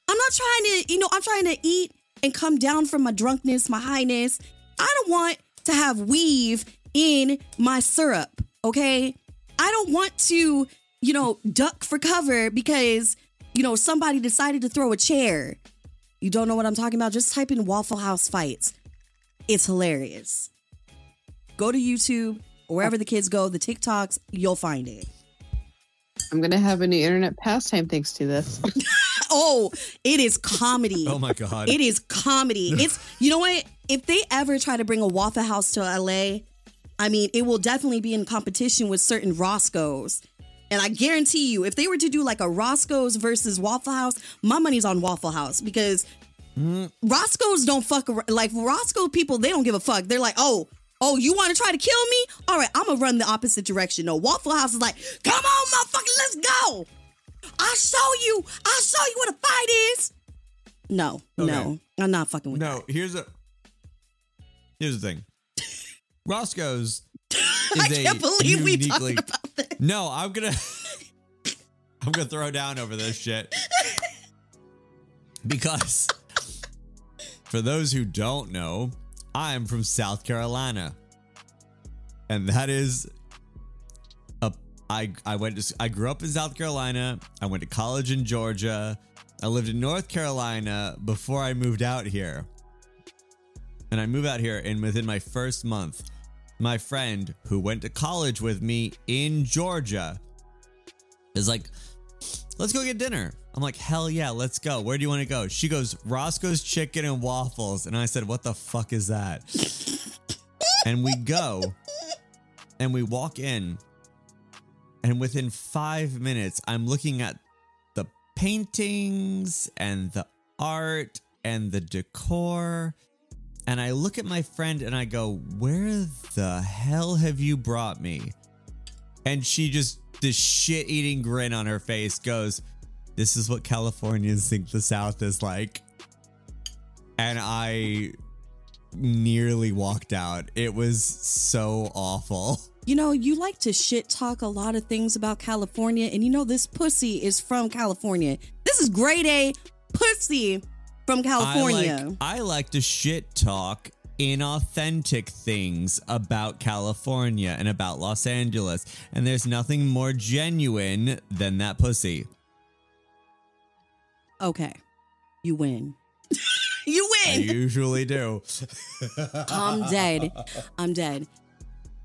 Speaker 1: I'm not trying to, you know, I'm trying to eat and come down from my drunkenness, my highness. I don't want to have weave in my syrup, okay? I don't want to, you know, duck for cover because, you know, somebody decided to throw a chair. You don't know what I'm talking about? Just type in Waffle House fights. It's hilarious. Go to YouTube or wherever the kids go, the TikToks, you'll find it.
Speaker 4: I'm gonna have a new internet pastime thanks to this. [laughs]
Speaker 1: Oh, it is comedy.
Speaker 2: Oh my God.
Speaker 1: It is comedy. [laughs] It's you know what? If they ever try to bring a Waffle House to LA, I mean, it will definitely be in competition with certain Roscoe's. And I guarantee you, if they were to do like a Roscoe's versus Waffle House, my money's on Waffle House because mm. Roscoe's don't fuck like Roscoe people. They don't give a fuck. They're like, oh, oh, you want to try to kill me? All right, I'm gonna run the opposite direction. No, Waffle House is like, come on, motherfucker, let's go. I'll show you. I'll show you what a fight is. No, no, I'm not fucking with you.
Speaker 2: No, here's a here's the thing. [laughs] Roscoe's
Speaker 1: I can't believe we
Speaker 2: uniquely-
Speaker 1: talked about this.
Speaker 2: No, I'm gonna [laughs] I'm gonna throw down over this shit. [laughs] Because for those who don't know, I am from South Carolina. And that is I I went to I grew up in South Carolina. I went to college in Georgia. I lived in North Carolina before I moved out here. And I moved out here and within my first month, my friend who went to college with me in Georgia is like, let's go get dinner. I'm like, hell yeah, let's go. Where do you want to go? She goes, Roscoe's Chicken and Waffles. And I said, what the fuck is that? and we go and we walk in. And within five minutes, I'm looking at the paintings and the art and the decor. And I look at my friend and I go, Where the hell have you brought me? And she just, this shit eating grin on her face goes, This is what Californians think the South is like. And I nearly walked out. It was so awful. [laughs]
Speaker 1: You know, you like to shit talk a lot of things about California, and you know this pussy is from California. This is grade A pussy from California.
Speaker 2: I like, I like to shit talk inauthentic things about California and about Los Angeles. And there's nothing more genuine than that pussy.
Speaker 1: okay, you win. [laughs] you win.
Speaker 2: I
Speaker 1: win.
Speaker 2: usually do.
Speaker 1: I'm dead. I'm dead.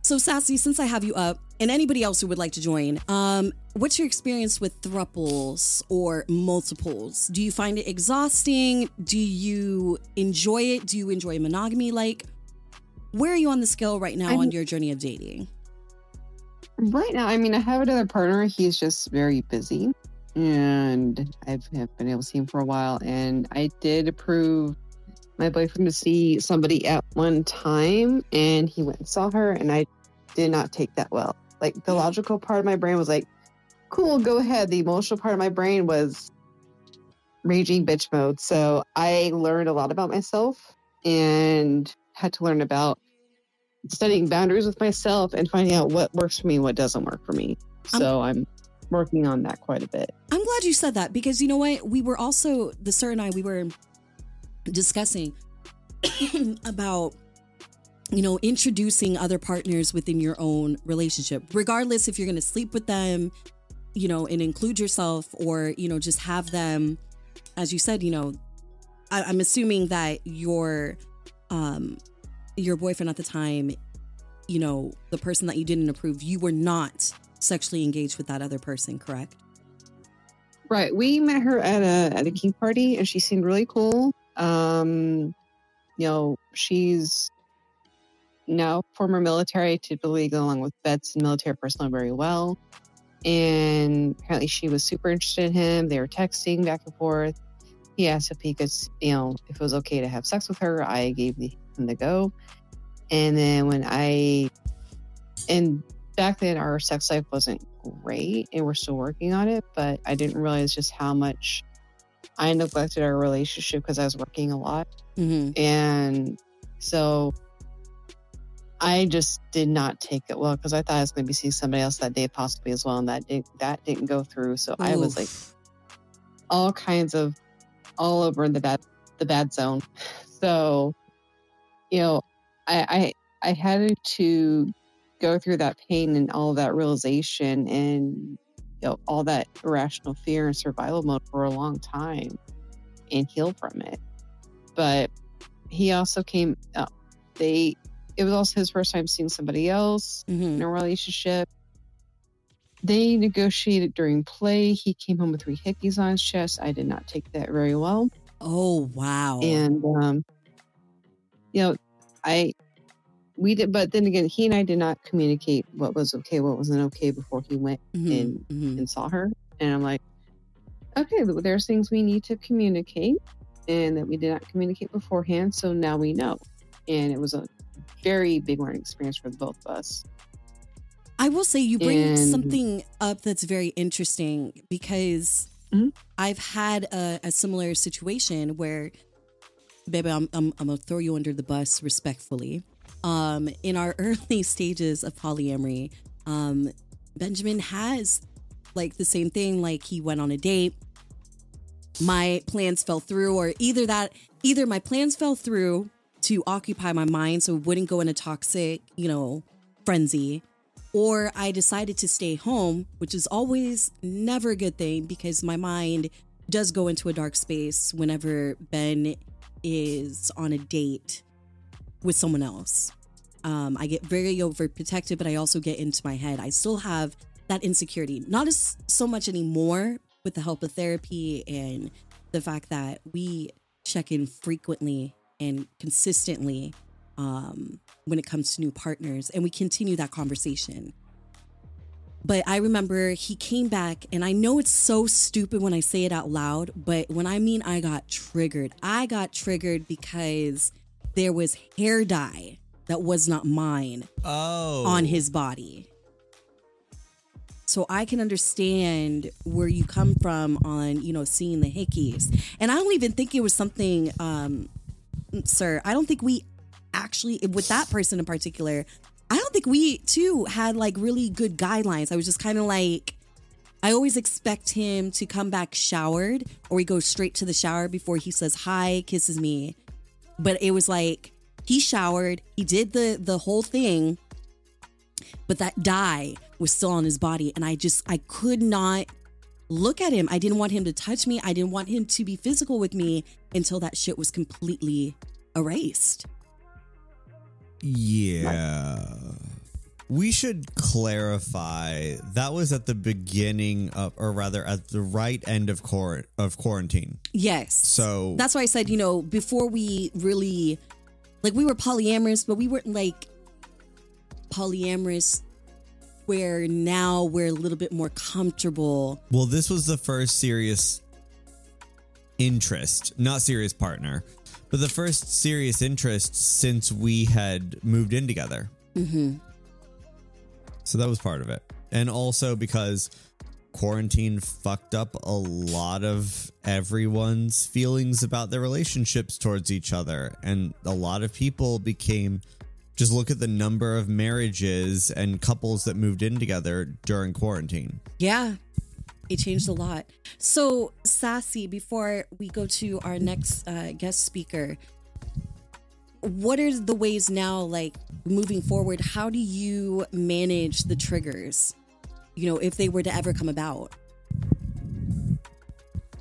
Speaker 1: So Sassy, since I have you up, and anybody else who would like to join, um, what's your experience with thruples or multiples? Do you find it exhausting? Do you enjoy it? Do you enjoy monogamy? Like, where are you on the scale right now
Speaker 4: I'm-
Speaker 1: on your journey of dating?
Speaker 4: Right now, I mean, I have another partner. He's just very busy, and I've have been able to see him for a while. And I did approve my boyfriend to see somebody at one time, and he went and saw her, and I did not take that well. Like the logical part of my brain was like, "Cool, go ahead." The emotional part of my brain was raging bitch mode. So I learned a lot about myself and had to learn about studying boundaries with myself and finding out what works for me and what doesn't work for me. So I'm working on that quite a bit.
Speaker 1: I'm glad you said that because you know what? We were also, the sir and I, we were discussing [coughs] about, you know, introducing other partners within your own relationship, regardless if you're going to sleep with them, you know, and include yourself or, you know, just have them, as you said, you know, I, I'm assuming that your, um, your boyfriend at the time, you know, the person that you didn't approve, you were not sexually engaged with that other person, correct?
Speaker 4: Right. We met her at a at a key party and she seemed really cool. Um you know, she's now former military, typically along with vets and military personnel very well. And apparently she was super interested in him. They were texting back and forth. He asked if he could, you know, if it was okay to have sex with her. I gave him the go. And then when I, and back then our sex life wasn't great and we're still working on it, but I didn't realize just how much I neglected our relationship because I was working a lot.
Speaker 1: Mm-hmm.
Speaker 4: And so I just did not take it well because I thought I was going to be seeing somebody else that day possibly as well. And that didn't, that didn't go through. So I was like all kinds of all over in the bad, the bad zone. [laughs] So, you know, I, I, I had to go through that pain and all that realization and you know all that irrational fear and survival mode for a long time and heal from it. But he also came uh, they it was also his first time seeing somebody else
Speaker 1: Mm-hmm.
Speaker 4: in a relationship. They negotiated during play. He came home with three hickeys on his chest. I did not take that very well.
Speaker 1: Oh wow!
Speaker 4: and um you know i we did but then again he and i did not communicate what was okay what wasn't okay before he went
Speaker 1: Mhm,
Speaker 4: and-
Speaker 1: mhm.
Speaker 4: and saw her and i'm like okay there's things we need to communicate and that we did not communicate beforehand so now we know and it was a very big learning experience for both of us
Speaker 1: I will say you bring
Speaker 4: And-
Speaker 1: something up that's very interesting because
Speaker 4: Mhm.
Speaker 1: I've had a, a similar situation where baby, I'm, I'm, I'm gonna throw you under the bus respectfully. Um, in our [laughs] early stages of polyamory, um, Benjamin has like the same thing. Like he went on a date, my plans fell through, or either that, either my plans fell through to occupy my mind so it wouldn't go in a toxic, you know, frenzy, or I decided to stay home, which is always never a good thing because my mind does go into a dark space whenever Ben is on a date with someone else. Um, I get very overprotected, but I also get into my head. I still have that insecurity, not as so much anymore with the help of therapy and the fact that we check in frequently and consistently um, when it comes to new partners, and we continue that conversation. But I remember he came back, and I know it's so stupid when I say it out loud, but when I mean I got triggered, I got triggered because there was hair dye that was not mine
Speaker 2: Oh.
Speaker 1: on his body. So I can understand where you come from on, you know, seeing the hickeys. And I don't even think it was something, um, sir, I don't think we actually, with that person in particular, I don't think we too had like really good guidelines. I was just kind of like, I always expect him to come back showered or he goes straight to the shower before he says hi, kisses me. But it was like he showered, he did the the whole thing, but that dye was still on his body and I just I could not look at him. I didn't want him to touch me. I didn't want him to be physical with me until that shit was completely erased.
Speaker 2: Yeah. We should clarify that was at the beginning of, or rather at the right end of quar- of quarantine.
Speaker 1: Yes.
Speaker 2: So
Speaker 1: That's why I said, you know, before we really like we were polyamorous, but we weren't like polyamorous where now we're a little bit more comfortable.
Speaker 2: well, this was the first serious interest, not serious partner, but the first serious interest since we had moved in together.
Speaker 1: Mm-hmm.
Speaker 2: So that was part of it. And also because quarantine fucked up a lot of everyone's feelings about their relationships towards each other. And a lot of people became just look at the number of marriages and couples that moved in together during quarantine.
Speaker 1: Yeah. It changed a lot. So, Sassy, before we go to our next uh, guest speaker, what are the ways now, like moving forward? How do you manage the triggers? You know, if they were to ever come about.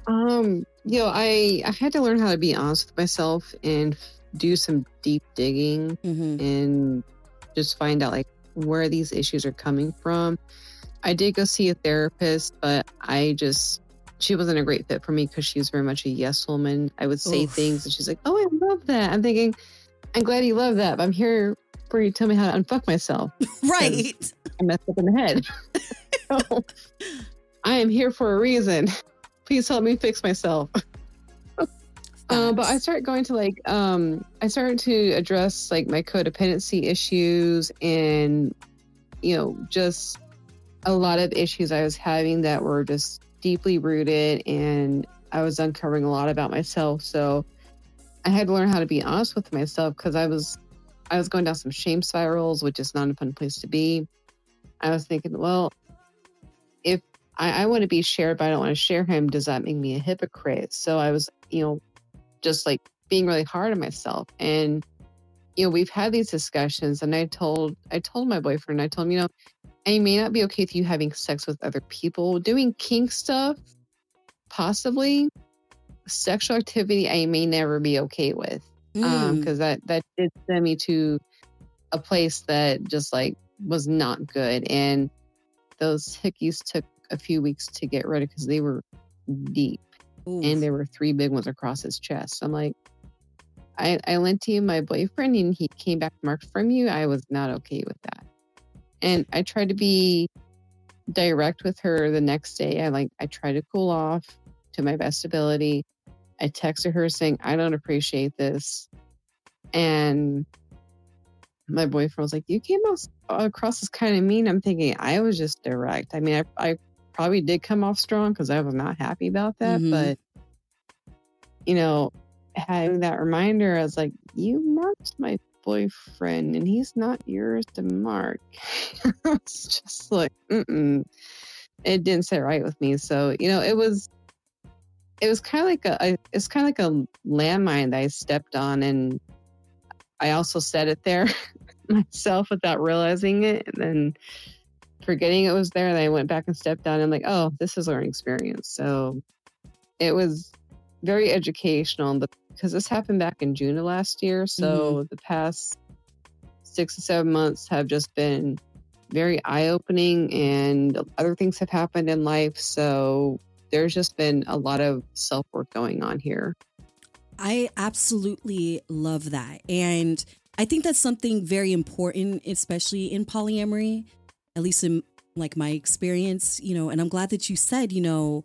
Speaker 4: Um, you know, I I had to learn how to be honest with myself and do some deep digging
Speaker 1: Mm-hmm.
Speaker 4: and just find out like where these issues are coming from. I did go see a therapist, but I just she wasn't a great fit for me because she was very much a yes woman. I would say
Speaker 1: Oof.
Speaker 4: things and she's like, "Oh, I love that." I'm thinking, "I'm glad you love that, but I'm here for you to tell me how to unfuck myself.
Speaker 1: Right. [laughs]
Speaker 4: I messed up in the head. [laughs] so, I am here for a reason. Please help me fix myself." Uh, but I started going to like um I started to address like my codependency issues and you know just a lot of issues I was having that were just deeply rooted and I was uncovering a lot about myself so I had to learn how to be honest with myself because I was I was going down some shame spirals which is not a fun place to be. I was thinking well if I, I want to be shared but I don't want to share him does that make me a hypocrite? So I was you know just like being really hard on myself. And you know we've had these discussions and i told i told my boyfriend i told him you know i may not be okay with you having sex with other people doing kink stuff possibly sexual activity i may never be okay with um
Speaker 1: Mm.
Speaker 4: because that that did send me to a place that just like was not good and those hickeys took a few weeks to get rid of because they were deep
Speaker 1: Oof.
Speaker 4: and there were three big ones across his chest. I'm like, I, I lent you my boyfriend and he came back marked from you. I was not okay with that. And I tried to be direct with her the next day. I like, I tried to cool off to my best ability. I texted her saying, I don't appreciate this. And my boyfriend was like, You came across as kind of mean. I'm thinking, I was just direct. I mean, I, I probably did come off strong because I was not happy about that.
Speaker 1: Mhm.
Speaker 4: But, you know, having that reminder, I was like, "You marked my boyfriend, and he's not yours to mark." [laughs] it's just like, mm-mm. it didn't sit right with me. So you know, it was, it was kind of like a, it's kind of like a landmine that I stepped on, and I also said it there [laughs] myself without realizing it, and then forgetting it was there. And I went back and stepped down. And I'm like, oh, this is our experience. So it was very educational because this happened back in June of last year. So mm-hmm. the past six to seven months have just been very eye opening, and other things have happened in life. So there's just been a lot of self work going on here.
Speaker 1: I absolutely love that. And I think that's something very important, especially in polyamory, at least in like my experience, you know, and I'm glad that you said, you know,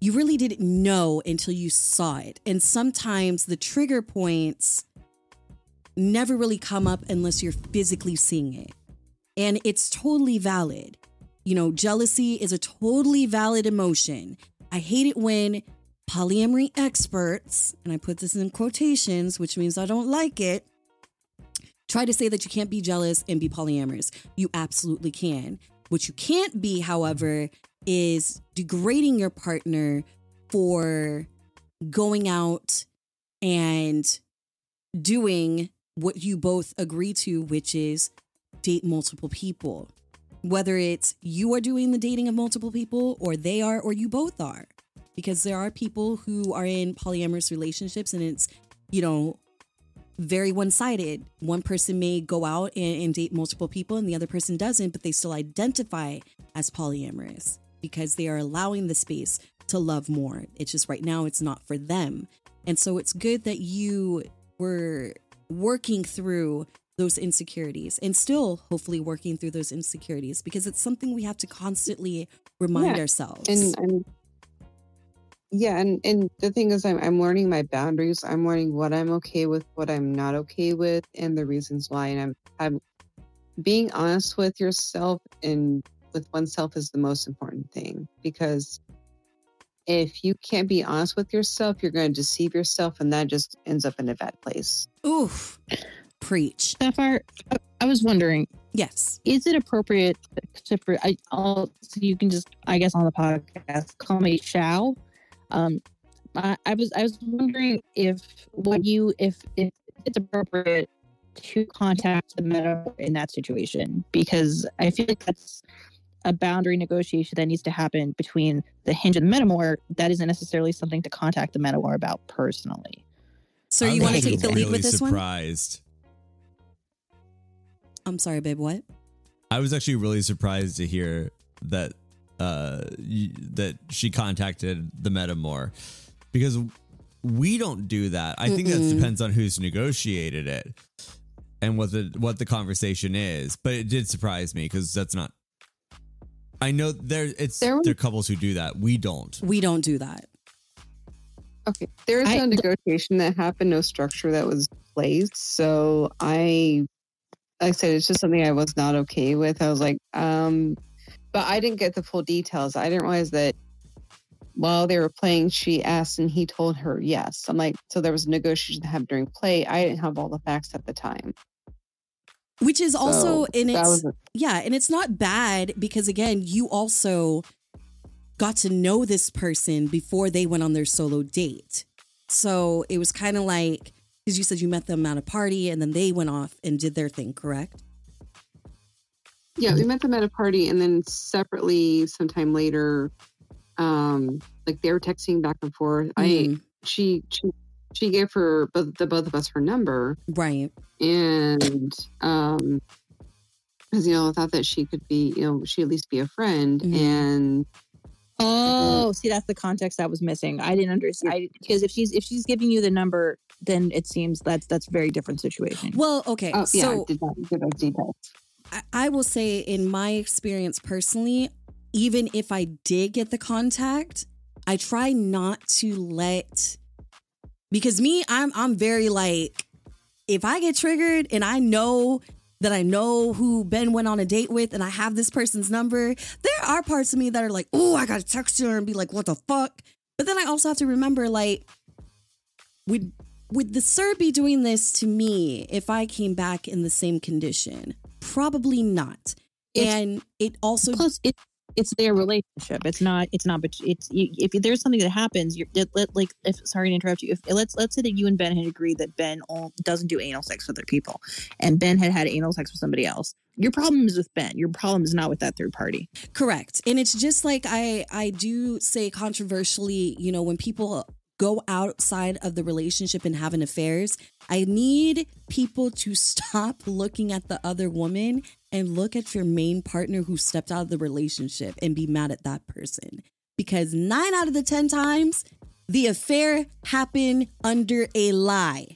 Speaker 1: you really didn't know until you saw it. And sometimes the trigger points never really come up unless you're physically seeing it. And it's totally valid. You know, jealousy is a totally valid emotion. I hate it when polyamory experts, and I put this in quotations, which means I don't like it, try to say that you can't be jealous and be polyamorous. You absolutely can. What you can't be, however, is degrading your partner for going out and doing what you both agree to, which is date multiple people. Whether it's you are doing the dating of multiple people, or they are, or you both are. Because there are people who are in polyamorous relationships and it's, you know, very one sided. One person may go out and, and, date multiple people and the other person doesn't, but they still identify as polyamorous because they are allowing the space to love more. It's just right now it's not for them. And so it's good that you were working through those insecurities and still hopefully working through those insecurities because it's something we have to constantly remind
Speaker 4: Yeah.
Speaker 1: ourselves.
Speaker 4: And, and yeah, and, and the thing is, I'm, I'm learning my boundaries. I'm learning what I'm okay with, what I'm not okay with, and the reasons why. And I'm, I'm being honest with yourself and with oneself is the most important thing because if you can't be honest with yourself, you're going to deceive yourself, and that just ends up in a bad place.
Speaker 1: Oof. Preach.
Speaker 3: Sapphire, I, I was wondering,
Speaker 1: Yes.
Speaker 3: is it appropriate to for I, I'll so you can just I guess on the podcast call me Shao. Um, I, I was I was wondering if what you if if it's appropriate to contact the metamor in that situation because I feel like that's a boundary negotiation that needs to happen between the hinge and the metamor. That isn't necessarily something to contact the metamor about personally.
Speaker 1: So
Speaker 2: I
Speaker 1: you want to take the lead
Speaker 2: really
Speaker 1: with this one?
Speaker 2: surprised.
Speaker 1: I'm sorry, babe. What?
Speaker 2: I was actually really surprised to hear that uh y- that she contacted the Metamor because we don't do that. I think that
Speaker 1: Mm-mm.
Speaker 2: depends on who's negotiated it and what the what the conversation is. But it did surprise me because that's not. I know there it's
Speaker 4: There
Speaker 2: there,
Speaker 4: was-
Speaker 2: are couples who do that. We don't.
Speaker 1: We don't do that.
Speaker 4: Okay. There is
Speaker 3: I-
Speaker 4: no negotiation that happened, no structure that was placed. So I, like I said, it's just something I was not okay with. I was like, um, but I didn't get the full details. I didn't realize that while they were playing, she asked and he told her yes. I'm like, so there was a negotiation that happened during play. I didn't have all the facts at the time.
Speaker 1: Which is also
Speaker 4: So
Speaker 1: and
Speaker 4: that
Speaker 1: it's yeah, and it's not bad because again, you also got to know this person before they went on their solo date. So it was kind of like because you said you met them at a party and then they went off and did their thing, correct?
Speaker 4: Yeah, we met them at a party, and then separately, sometime later, um, like they were texting back and forth. I
Speaker 1: Mm,
Speaker 4: she she she gave her both the both of us her number,
Speaker 1: right.
Speaker 4: and um, because you know I thought that she could be you know she at least be a friend,
Speaker 1: Mhm.
Speaker 4: and
Speaker 3: Oh, see, that's the context I was missing. I didn't understand because if she's if she's giving you the number, then it seems that's that's a very different situation.
Speaker 1: Well, okay.
Speaker 4: oh yeah, I
Speaker 1: so
Speaker 4: did not give those details.
Speaker 1: I, I will say, in my experience personally, even if I did get the contact, I try not to let because me, I'm I'm very like if I get triggered and I know that I know who Ben went on a date with and I have this person's number, there are parts of me that are like, oh, I gotta text her and be like, what the fuck? But then I also have to remember, like, we would the sir be doing this to me if I came back in the same condition? Probably not.
Speaker 3: It's-
Speaker 1: and it also
Speaker 3: Plus, it it's their relationship. It's not. It's not. But it's you, if there's something that happens, you're it, let- like. If sorry to interrupt you. If let's let's say that you and Ben had agreed that Ben all, doesn't do anal sex with other people, and Ben had had anal sex with somebody else. Your problem is with Ben. Your problem is not with that third party.
Speaker 1: Correct. And it's just like I I do say controversially, you know, when people go outside of the relationship and having affairs, I need people to [laughs] stop looking at the other woman and look at your main partner who stepped out of the relationship and be mad at that person. Because 9 out of the 10 times the affair happened under a lie.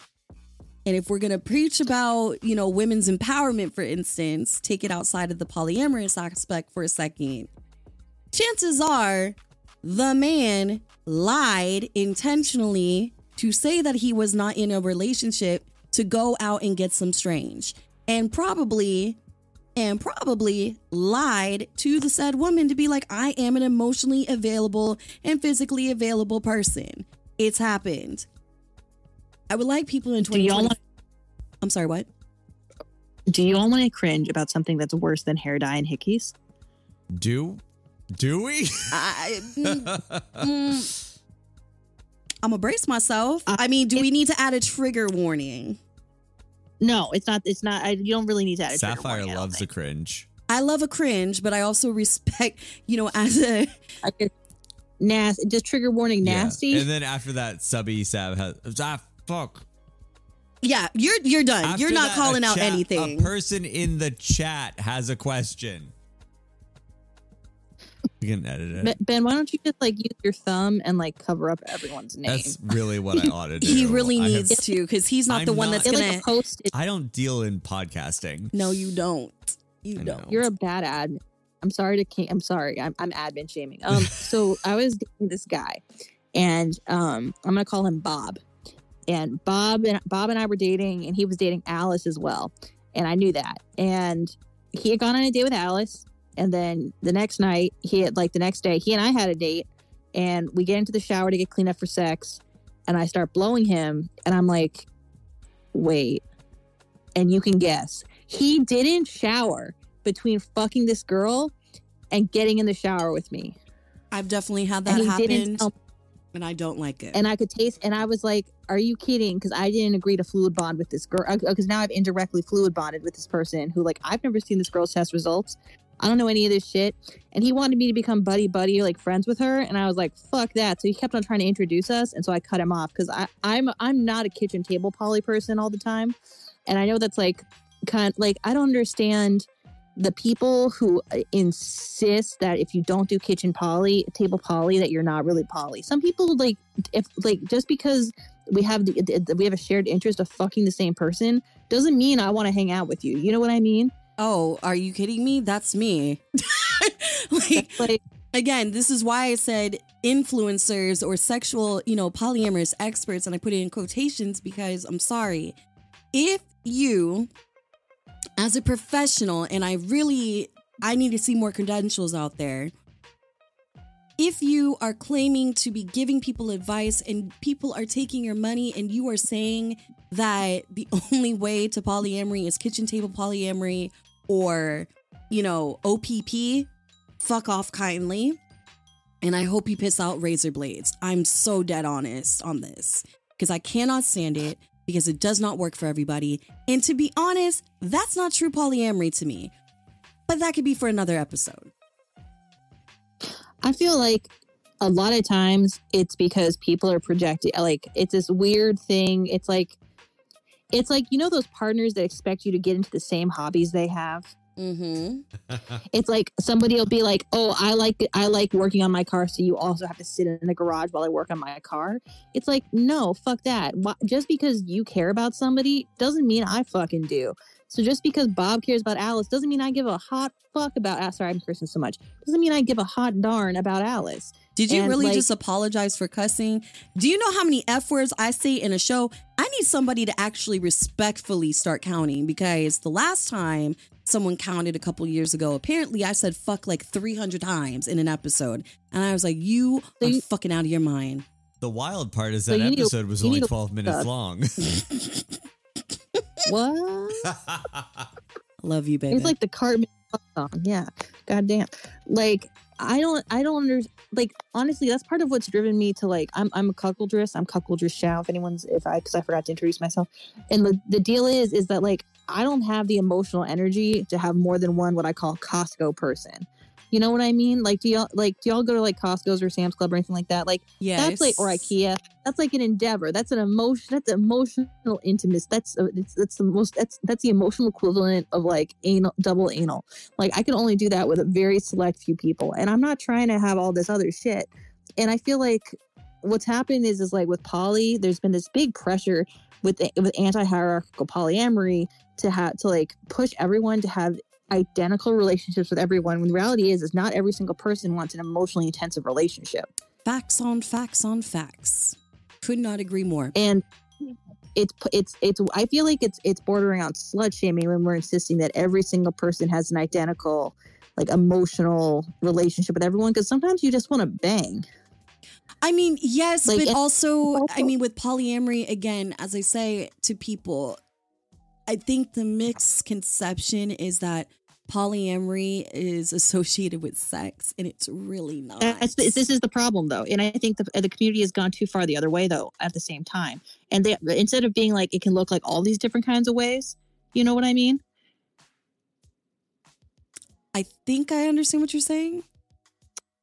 Speaker 1: And if we're going to preach about, you know, women's empowerment, for instance, take it outside of the polyamorous aspect for a second, chances are the man lied intentionally to say that he was not in a relationship to go out and get some strange. And probably, and probably lied to the said woman to be like, I am an emotionally available and physically available person. It's happened. I would like people in
Speaker 3: Do y'all
Speaker 1: 2020.
Speaker 3: want,
Speaker 1: I'm sorry, what?
Speaker 3: do you all want to cringe about something that's worse than hair dye and hickeys?
Speaker 2: Do do we?
Speaker 1: I, [laughs] mm, mm, I'm gonna brace myself. I mean, do we need to add a trigger warning?
Speaker 3: No, it's not. It's not. I, you don't really need to add a trigger
Speaker 2: Sapphire
Speaker 3: warning,
Speaker 2: loves a cringe.
Speaker 1: I love a cringe, but I also respect, you know, as a. [laughs]
Speaker 3: nasty. Just trigger warning.
Speaker 2: Yeah.
Speaker 3: Nasty.
Speaker 2: And then after that, subby Sav has ah fuck.
Speaker 1: yeah. You're you're done.
Speaker 2: After
Speaker 1: you're not
Speaker 2: that, a
Speaker 1: calling out
Speaker 2: chat-
Speaker 1: anything.
Speaker 2: A person in the chat has a question. You can edit it.
Speaker 3: Ben- Ben, why don't you just like use your thumb and like cover up everyone's name?
Speaker 2: That's really what I [laughs] ought to do.
Speaker 1: he really
Speaker 2: I have-
Speaker 1: needs to because he's not
Speaker 2: I'm
Speaker 1: the one
Speaker 2: not-
Speaker 1: that's
Speaker 3: Get
Speaker 1: gonna.
Speaker 3: like a post.
Speaker 2: I don't deal in podcasting.
Speaker 1: no, you don't. You
Speaker 2: I
Speaker 1: don't.
Speaker 2: know.
Speaker 3: You're a bad admin. I'm sorry to. King- I'm sorry. I'm, I'm admin shaming. Um. [laughs] so I was dating this guy, and um, I'm gonna call him Bob. And Bob and Bob and I were dating, and he was dating Alice as well, and I knew that. And he had gone on a date with Alice, and then the next night, he had like the next day, he and I had a date, and we get into the shower to get cleaned up for sex, and I start blowing him, and I'm like, wait, and you can guess he didn't shower between fucking this girl and getting in the shower with me.
Speaker 1: I've definitely had
Speaker 3: And
Speaker 1: that
Speaker 3: didn't
Speaker 1: happen,
Speaker 3: tell
Speaker 1: and I don't like it.
Speaker 3: and I could taste, and I was like, "Are you kidding?" Because I didn't agree to fluid bond with this girl. Uh, because now I've indirectly fluid bonded with this person who, like, I've never seen this girl's test results. I don't know any of this shit, and he wanted me to become buddy buddy, like friends with her, and I was like, "Fuck that!" So he kept on trying to introduce us, and so I cut him off because I'm I'm not a kitchen table poly person all the time, and I know that's like kind like I don't understand the people who uh, insist that if you don't do kitchen poly table poly that you're not really poly. Some people like if like just because we have the, the we have a shared interest of fucking the same person doesn't mean i want to hang out with you. You know what i mean
Speaker 1: oh, are you kidding me? That's me. [laughs] like,
Speaker 3: That's like
Speaker 1: again, this is why I said influencers or sexual, you know, polyamorous experts, and I put it in quotations because I'm sorry. If you, as a professional, and I really, I need to see more credentials out there. If you are claiming to be giving people advice and people are taking your money and you are saying that the [laughs] only way to polyamory is kitchen table polyamory or, you know, OPP, fuck off kindly. And I hope you piss out razor blades. I'm so dead honest on this because I cannot stand it because it does not work for everybody. And to be honest, that's not true polyamory to me. But that could be for another episode.
Speaker 3: i feel like a lot of times it's because people are projecting like it's this weird thing it's like it's like you know those partners that expect you to get into the same hobbies they have
Speaker 1: Mm-hmm. [laughs]
Speaker 3: it's like somebody will be like, "Oh, I like I like working on my car, so you also have to sit in the garage while I work on my car." It's like, no, fuck that. Why- Just because you care about somebody doesn't mean I fucking do. So just because Bob cares about Alice doesn't mean I give a hot fuck about. ah, Sorry, I'm cursing so much. Doesn't mean I give a hot darn about Alice.
Speaker 1: Did you
Speaker 3: And,
Speaker 1: really
Speaker 3: like-
Speaker 1: just apologize for cussing? Do you know how many F words I say in a show? I need somebody to actually respectfully start counting because the last time someone counted a couple years ago, apparently I said fuck like 300 times in an episode. And I was like, you
Speaker 3: So
Speaker 1: are
Speaker 3: you-
Speaker 1: fucking out of your mind.
Speaker 2: The wild part is
Speaker 3: So
Speaker 2: that
Speaker 3: you need to-
Speaker 2: episode was only 12 minutes
Speaker 3: look
Speaker 2: long. [laughs]
Speaker 3: What? [laughs]
Speaker 1: Love you, baby.
Speaker 3: It's like the Cartman song. Yeah. Goddamn. Like I don't I don't under like honestly that's part of what's driven me to like I'm I'm a cuckoldress. I'm cuckoldress Shao if anyone's if I because I forgot to introduce myself. And the, the deal is is that like I don't have the emotional energy to have more than one what I call Costco person. You know what I mean? Like do y'all like do y'all go to like Costco's or Sam's Club or anything like that? Like
Speaker 1: yes.
Speaker 3: that's like or IKEA. That's like an endeavor. That's an emotion. That's emotional intimacy. That's uh, it's, that's the most. That's that's the emotional equivalent of like anal, double anal. Like I can only do that with a very select few people, and I'm not trying to have all this other shit. And I feel like what's happened is is like with poly, there's been this big pressure with with anti hierarchical polyamory to have to like push everyone to have identical relationships with everyone when the reality is is not every single person wants an emotionally intensive relationship
Speaker 1: facts on facts on facts. Could not agree more.
Speaker 3: and it's it's it's i feel like it's it's bordering on slut shaming when we're insisting that every single person has an identical like emotional relationship with everyone because sometimes you just want to bang
Speaker 1: I mean, yes,
Speaker 3: Like,
Speaker 1: but also, I mean, with polyamory, again, as I say to people, I think the misconception is that polyamory is associated with sex, and it's really uh, not.
Speaker 3: That's, this is the problem though and i think the, uh, the community has gone too far the other way though at the same time and they instead of being like it can look like all these different kinds of ways you know what i mean
Speaker 1: I think I understand what you're saying.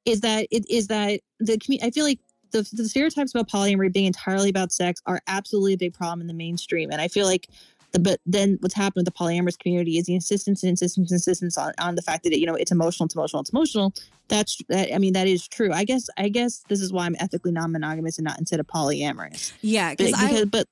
Speaker 3: is that it is that the community? I feel like the, the stereotypes about polyamory being entirely about sex are absolutely a big problem in the mainstream, and I feel like but then what's happened with the polyamorous community is the insistence and insistence and insistence on, on the fact that you know it's emotional, it's emotional, it's emotional. That's that. I mean that is true. I guess I guess this is why I'm ethically non-monogamous and not instead of polyamorous.
Speaker 1: Yeah,
Speaker 3: But,
Speaker 1: because I
Speaker 3: because but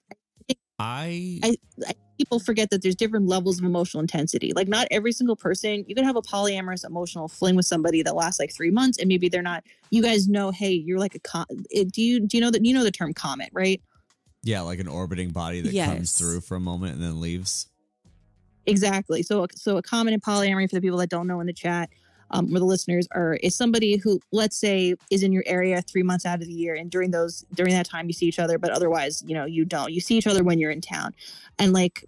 Speaker 2: I
Speaker 3: I- people forget that there's different levels of emotional intensity. Like not every single person, you can have a polyamorous emotional fling with somebody that lasts like three months, and maybe they're not. You guys know, hey, you're like a. Com- do you do you know that you know the term comet, right?
Speaker 2: Yeah, like an orbiting body that
Speaker 1: Yes.
Speaker 2: comes through for a moment and then leaves.
Speaker 3: Exactly. So so a comet in polyamory for the people that don't know in the chat. Um, or the listeners are is somebody who let's say is in your area three months out of the year and during those during that time you see each other but otherwise you know you don't you see each other when you're in town and like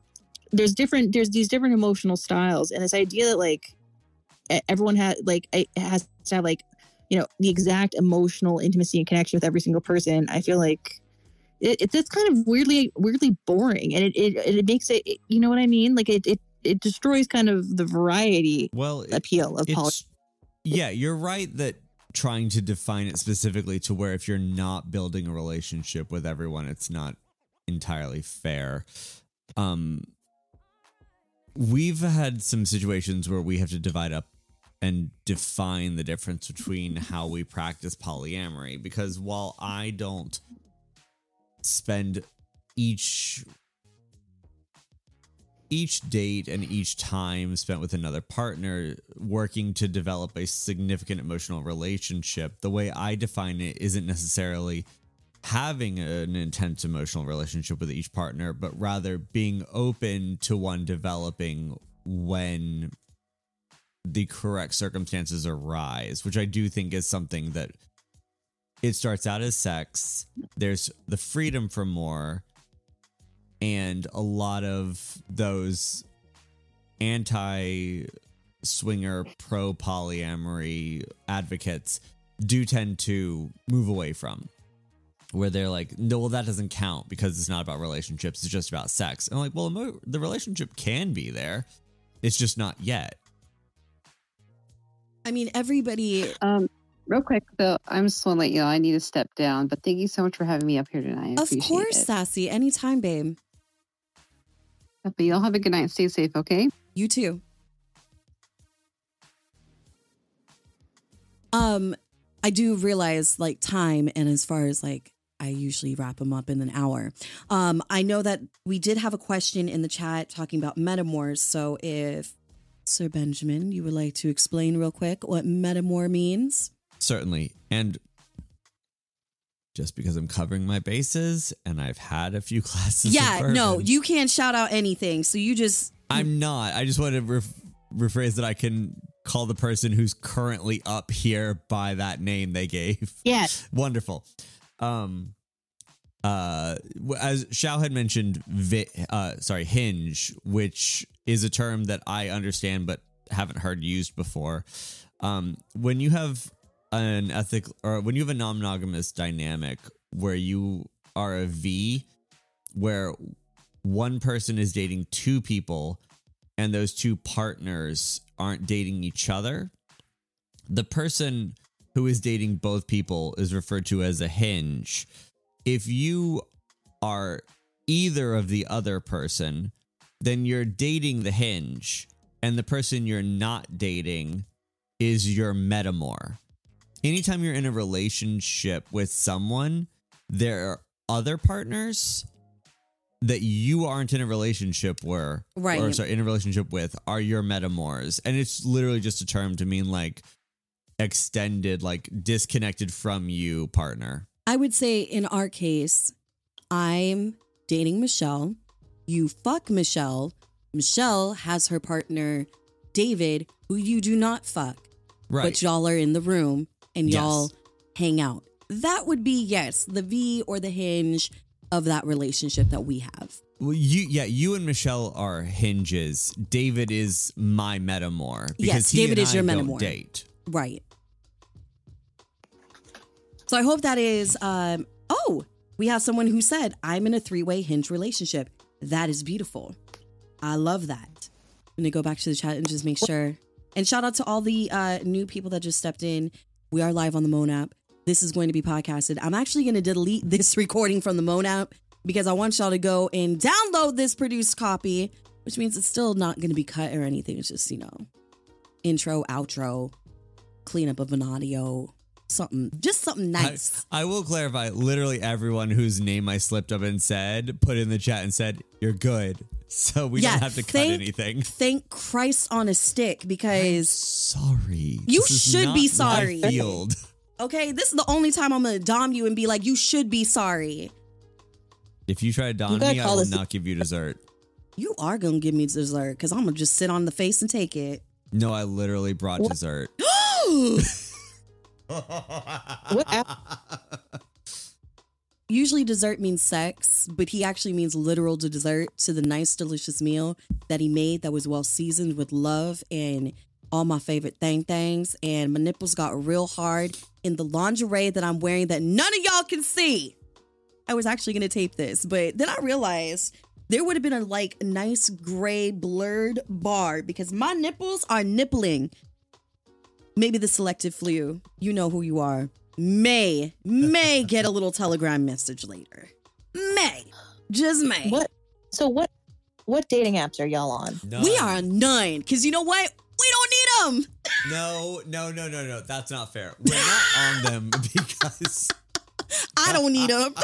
Speaker 3: there's different there's these different emotional styles and this idea that like everyone has like it has to have like you know the exact emotional intimacy and connection with every single person i feel like it, kind of weirdly weirdly boring and it it, it makes it you know what i mean like it, it it destroys kind of the variety
Speaker 2: Well, it-
Speaker 3: appeal of poly
Speaker 2: yeah, you're right that trying to define it specifically to where if you're not building a relationship with everyone, it's not entirely fair. Um, we've had some situations where we have to divide up and define the difference between how we practice polyamory because while I don't spend each each date and each time spent with another partner working to develop a significant emotional relationship the way i define it isn't necessarily having an intense emotional relationship with each partner but rather being open to one developing when the correct circumstances arise which i do think is something that it starts out as sex there's the freedom for more and a lot of those anti swinger pro polyamory advocates do tend to move away from where they're like no well that doesn't count because it's not about relationships it's just about sex and I'm like well the relationship can be there it's just not yet
Speaker 1: I mean, everybody.
Speaker 4: Um, real quick though, I'm just want to let you know I need to step down, but thank you so much for having me up here tonight. I
Speaker 1: Of course,
Speaker 4: it.
Speaker 1: Sassy. Anytime, babe.
Speaker 4: But y'all have a good night. Stay safe, okay?
Speaker 1: You too. Um, I do realize like time, and as far as like I usually wrap them up in an hour. Um, I know that we did have a question in the chat talking about metamors. So if Sir Benjamin, you would like to explain real quick what metamor means?
Speaker 2: Certainly and just because i'm covering my bases and i've had a few [laughs] classes
Speaker 1: yeah, no, you can't shout out anything. So you just
Speaker 2: I'm not. I just want to ref- rephrase that I can call the person who's currently up here by that name they gave. [laughs]
Speaker 3: Yes.
Speaker 2: Wonderful. Um, uh, as Shao had mentioned, vi- uh, sorry, hinge, which is a term that I understand but haven't heard used before. Um, when you have an ethic or when you have a non-monogamous dynamic where you are a V, where one person is dating two people and those two partners aren't dating each other, the person who is dating both people is referred to as a hinge. If you are either of the other person, then you're dating the hinge, and the person you're not dating is your metamor. Anytime you're in a relationship with someone, there are other partners that you aren't in a relationship where
Speaker 1: Right.
Speaker 2: or sorry in a relationship with are your metamors and it's literally just a term to mean like extended like disconnected from you partner
Speaker 1: I would say in our case, I'm dating Michelle. You fuck Michelle. Michelle has her partner, David, who you do not fuck.
Speaker 2: right
Speaker 1: But y'all are in the room and y'all hang out. That would be, yes, the V or the hinge of that relationship that we have.
Speaker 2: well, you yeah you and michelle are hinges david is my metamor because
Speaker 1: Yes,
Speaker 2: he
Speaker 1: David
Speaker 2: and
Speaker 1: is
Speaker 2: I
Speaker 1: your
Speaker 2: don't date
Speaker 1: Right. So I hope that is um oh, we have someone who said, I'm in a three-way hinge relationship. That is beautiful. I love that. I'm gonna go back to the chat and just make sure. And shout out to all the uh new people that just stepped in. We are live on the Moan app. This is going to be podcasted. I'm actually gonna delete this [laughs] recording from the Moan app because I want y'all to go and download this produced copy, which means it's still not gonna be cut or anything. It's just, you know, intro, outro, cleanup of an audio, something, just something nice.
Speaker 2: I, I will clarify literally everyone whose name i slipped up and said put in the chat and said you're good [laughs] so we
Speaker 1: Yeah,
Speaker 2: don't have to cut anything
Speaker 1: Thank Christ on a stick because,
Speaker 2: sorry
Speaker 1: You
Speaker 2: This
Speaker 1: should be sorry.
Speaker 2: field [laughs]
Speaker 1: okay, this is the only time I'm going to dom you and be like, you should be sorry.
Speaker 2: if you try to
Speaker 3: dom
Speaker 2: me i will
Speaker 3: this-
Speaker 2: not give you dessert
Speaker 1: You are going to give me dessert because I'm going to just sit on the face and take it.
Speaker 2: no i literally brought
Speaker 3: What?
Speaker 2: dessert [gasps] [laughs]
Speaker 3: What? [laughs]
Speaker 1: Usually dessert means sex, but he actually means literal dessert to the nice, delicious meal that he made that was well seasoned with love and all my favorite thing things. And my nipples got real hard in the lingerie that I'm wearing that none of y'all can see. I was actually gonna tape this, but then I realized there would have been a like nice gray blurred bar because my nipples are nippling. Maybe the selective flu, you know who you are, may, may get a little telegram message later. May. Just may.
Speaker 5: What? So what? What dating apps are y'all on?
Speaker 1: We are on nine Cause you know what? We don't need them.
Speaker 2: no no no no no that's not fair we're not on them [laughs] because [laughs]
Speaker 1: I don't need them.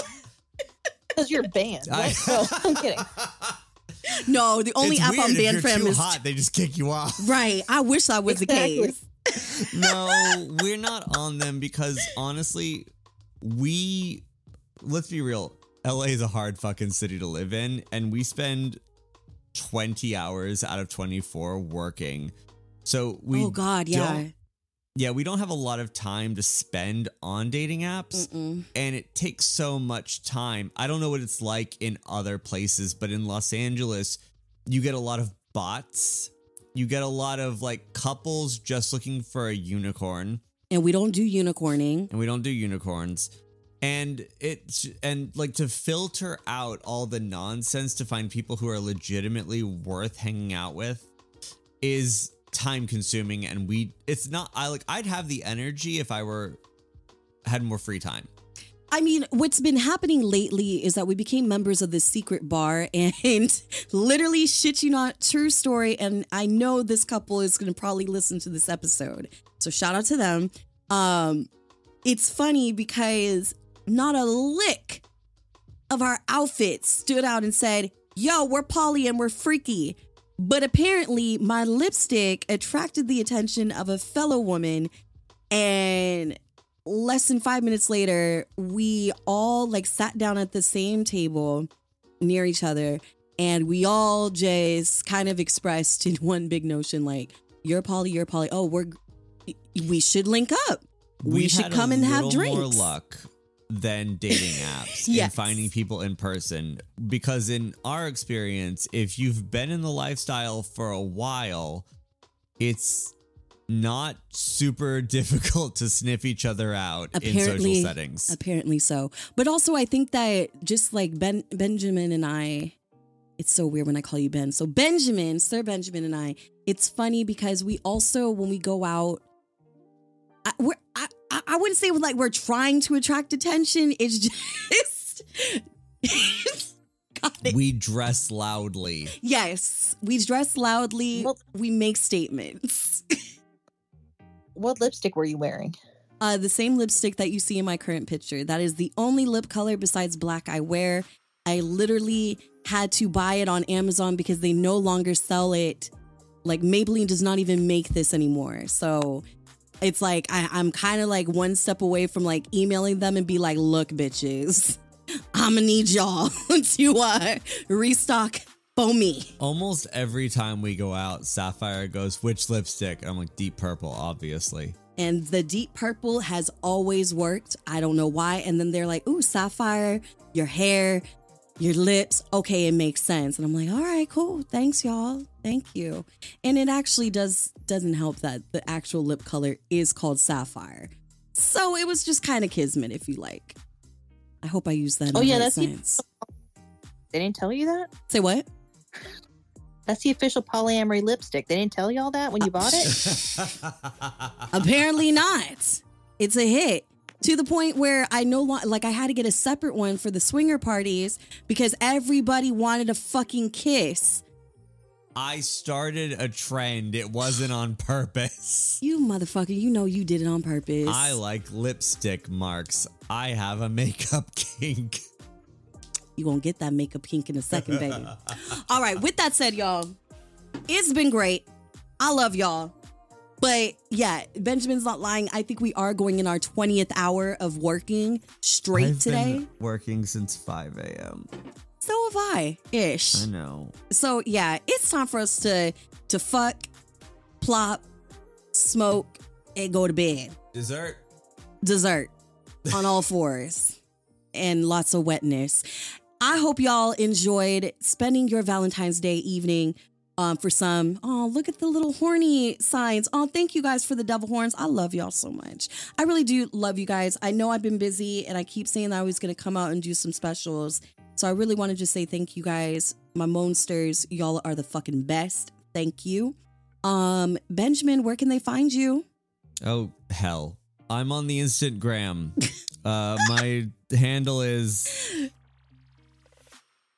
Speaker 5: Because [laughs] you're banned.
Speaker 2: I-
Speaker 5: What? No, I'm kidding.
Speaker 1: No, the only
Speaker 2: it's
Speaker 1: app
Speaker 2: weird.
Speaker 1: I'm banned from is
Speaker 2: hot they just kick you off
Speaker 1: right. I wish that was
Speaker 5: Exactly.
Speaker 1: the case. [laughs]
Speaker 2: no, we're not on them because honestly, we let's be real. LA is a hard fucking city to live in, and we spend 20 hours out of 24 working. So we
Speaker 1: oh God, yeah.
Speaker 2: yeah, we don't have a lot of time to spend on dating apps
Speaker 1: Mm-mm.
Speaker 2: and it takes so much time. I don't know what it's like in other places, but in Los Angeles, you get a lot of bots. You get a lot of like couples just looking for a unicorn,
Speaker 1: And we don't do unicorning.
Speaker 2: and we don't do unicorns. And it's and like to filter out all the nonsense to find people who are legitimately worth hanging out with is time consuming and we it's not I like I'd have the energy if I were had more free time.
Speaker 1: I mean, what's been happening lately is that we became members of this secret bar [laughs] and literally shit you not, true story. And I know this couple is going to probably listen to this episode. So shout out to them. Um, it's funny because not a lick of our outfits stood out and said, yo, we're poly and we're freaky. But apparently, my lipstick attracted the attention of a fellow woman. And less than five minutes later, we all like sat down at the same table near each other. And we all just kind of expressed in [laughs] one big notion like, you're poly, you're poly. Oh, we're, we should link up. We
Speaker 2: We've
Speaker 1: should come and have
Speaker 2: drinks. More luck than [laughs] dating apps and finding people in person. Because in our experience, if you've been in the lifestyle for a while, it's not super [laughs] difficult to sniff each other out in social settings.
Speaker 1: Apparently so. But also, I think that just like Ben Benjamin and I, it's so weird when I call you Ben. So Benjamin, Sir Benjamin and I, it's funny because we also when we go out, I, we're I, I I wouldn't say like we're trying to attract attention. It's [laughs] just. God, it-
Speaker 2: we dress loudly.
Speaker 1: yes, we dress loudly.
Speaker 5: Well-
Speaker 1: we make statements. [laughs]
Speaker 5: What lipstick were you wearing?
Speaker 1: Uh, the same lipstick that you see in my current picture. That is the only lip color besides black I wear. I literally had to buy it on Amazon because they no longer sell it. Like Maybelline does not even make this anymore. So it's like I, I'm kind of like one step away from like emailing them and be like, look, bitches, [laughs] I'm gonna need y'all [laughs] to uh, restock for me.
Speaker 2: Almost every time we go out, Sapphire goes, which lipstick? I'm like, deep purple, obviously.
Speaker 1: And the deep purple has always worked. I don't know why. And then they're like, ooh, sapphire, your hair, your lips. Okay, it makes sense. And I'm like, all right, cool. Thanks, y'all. Thank you. And it actually does doesn't help that the actual lip color is called sapphire. So it was just kind of kismet, if you like. I hope I use that.
Speaker 5: Oh,
Speaker 1: the
Speaker 5: yeah, that's the-
Speaker 1: sense.
Speaker 5: They didn't tell you that?
Speaker 1: Say what?
Speaker 5: That's the official polyamory lipstick. They didn't tell you all that when you bought it? [laughs]
Speaker 1: Apparently not. It's a hit to the point where I no longer like I had to get a separate one for the swinger parties because everybody wanted a fucking kiss.
Speaker 2: I started a trend. It wasn't on purpose. [laughs]
Speaker 1: You motherfucker, you know you did it on purpose.
Speaker 2: I like lipstick marks. I have a makeup [laughs] kink.
Speaker 1: You gonna get that makeup kink in a second, baby. [laughs] All right, with that said, y'all, it's been great. I love y'all. But yeah, Benjamin's not lying. I think we are going in our 20th hour of working straight
Speaker 2: I've
Speaker 1: today.
Speaker 2: been working since 5 a.m.
Speaker 1: so have I, ish.
Speaker 2: I know.
Speaker 1: So yeah, it's time for us to to fuck, plop, smoke, and go to bed.
Speaker 2: Dessert.
Speaker 1: Dessert on all [laughs] fours and lots of wetness. I hope y'all enjoyed spending your Valentine's Day evening. Um, for some, oh, look at the little horny signs. Oh, thank you guys for the devil horns. I love y'all so much. I really do love you guys. I know I've been busy and I keep saying that I was going to come out and do some specials. So I really want to just say thank you guys. My monsters, y'all are the fucking best. Thank you. Um, Benjamin, where can they find you?
Speaker 2: Oh, hell. I'm on the Instagram. uh, my handle is.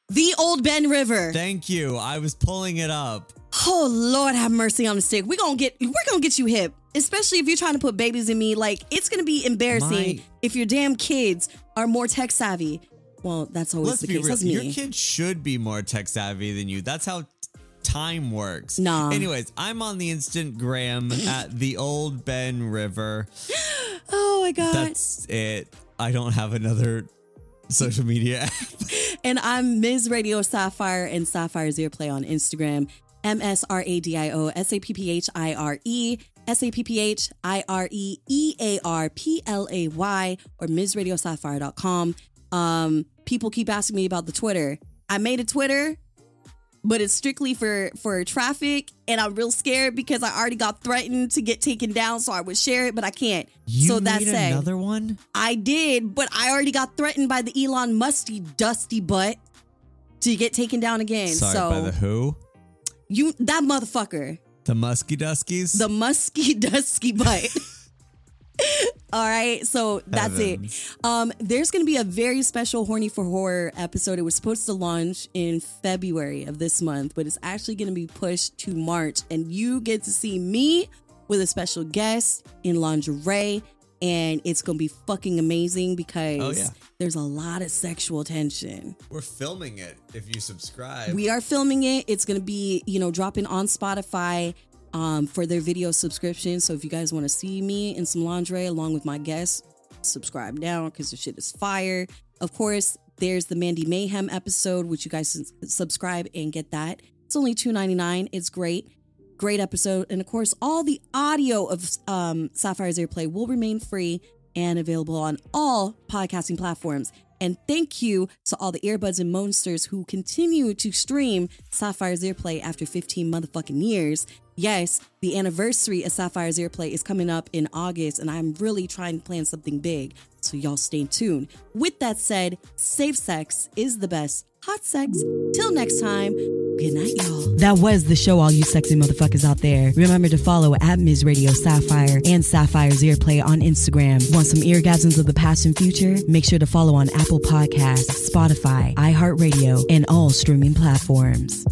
Speaker 1: The old Ben River.
Speaker 2: Thank you. I was pulling it up.
Speaker 1: Oh Lord, have mercy on the stick. We're gonna get we're gonna get you hip, especially if you're trying to put babies in me. Like it's gonna be embarrassing
Speaker 2: My-
Speaker 1: if your damn kids are more tech savvy. Well, that's always the case. That's me.
Speaker 2: Your kids should be more tech savvy than you. That's how time works.
Speaker 1: Nah.
Speaker 2: Anyways, I'm on the Instagram [laughs] at the old Ben River. [gasps]
Speaker 1: oh my god!
Speaker 2: That's it. I don't have another social media app.
Speaker 1: and I'm Ms. Radio Sapphire and Sapphire's Ear Play on Instagram. M S R A D I O S A P P H I R E S A P P H I R E E A R P L A Y or MsRadioSapphire.com. Um, people keep asking me about the Twitter. I made a Twitter, but it's strictly for for traffic, and I'm real scared because I already got threatened to get taken down, so I would share it, but I can't.
Speaker 2: You
Speaker 1: so that's
Speaker 2: made another one?
Speaker 1: I did, but I already got threatened by the Elon Musty dusty butt to get taken down again.
Speaker 2: Sorry,
Speaker 1: so
Speaker 2: by the who?
Speaker 1: you that motherfucker,
Speaker 2: The Musky Duskies?
Speaker 1: the musky [laughs] dusky butt. [laughs] All right, so that's
Speaker 2: Heavens.
Speaker 1: it. Um, there's gonna be a very special horny for horror episode. It was supposed to launch in February of this month, but it's actually gonna be pushed to March, and you get to see me with a special guest in lingerie, and it's gonna be fucking amazing because
Speaker 2: Oh, yeah.
Speaker 1: there's a lot of sexual tension.
Speaker 2: We're filming it if you subscribe.
Speaker 1: We are filming it. It's going to be, you know, dropping on Spotify um, for their video subscription. So if you guys want to see me in some lingerie along with my guests, subscribe now because the shit is fire. Of course, there's the Mandy Mayhem episode, which you guys subscribe and get that. It's only $2.99. It's great. Great episode. And of course, all the audio of um, Sapphire's Ear Play will remain free. and available on all podcasting platforms. And thank you to all the earbuds and monsters who continue to stream Sapphire's Ear Play after 15 motherfucking years. Yes, the anniversary of Sapphire's Ear Play is coming up in August, and I'm really trying to plan something big. So y'all stay tuned. With that said, safe sex is the best. Hot sex. Till next time. Good night, y'all. That was the show, all you sexy motherfuckers out there. Remember to follow at Ms. Radio Sapphire and Sapphire's Earplay on Instagram. Want some eargasms of the past and future? Make sure to follow on Apple Podcasts, Spotify, iHeartRadio, and all streaming platforms.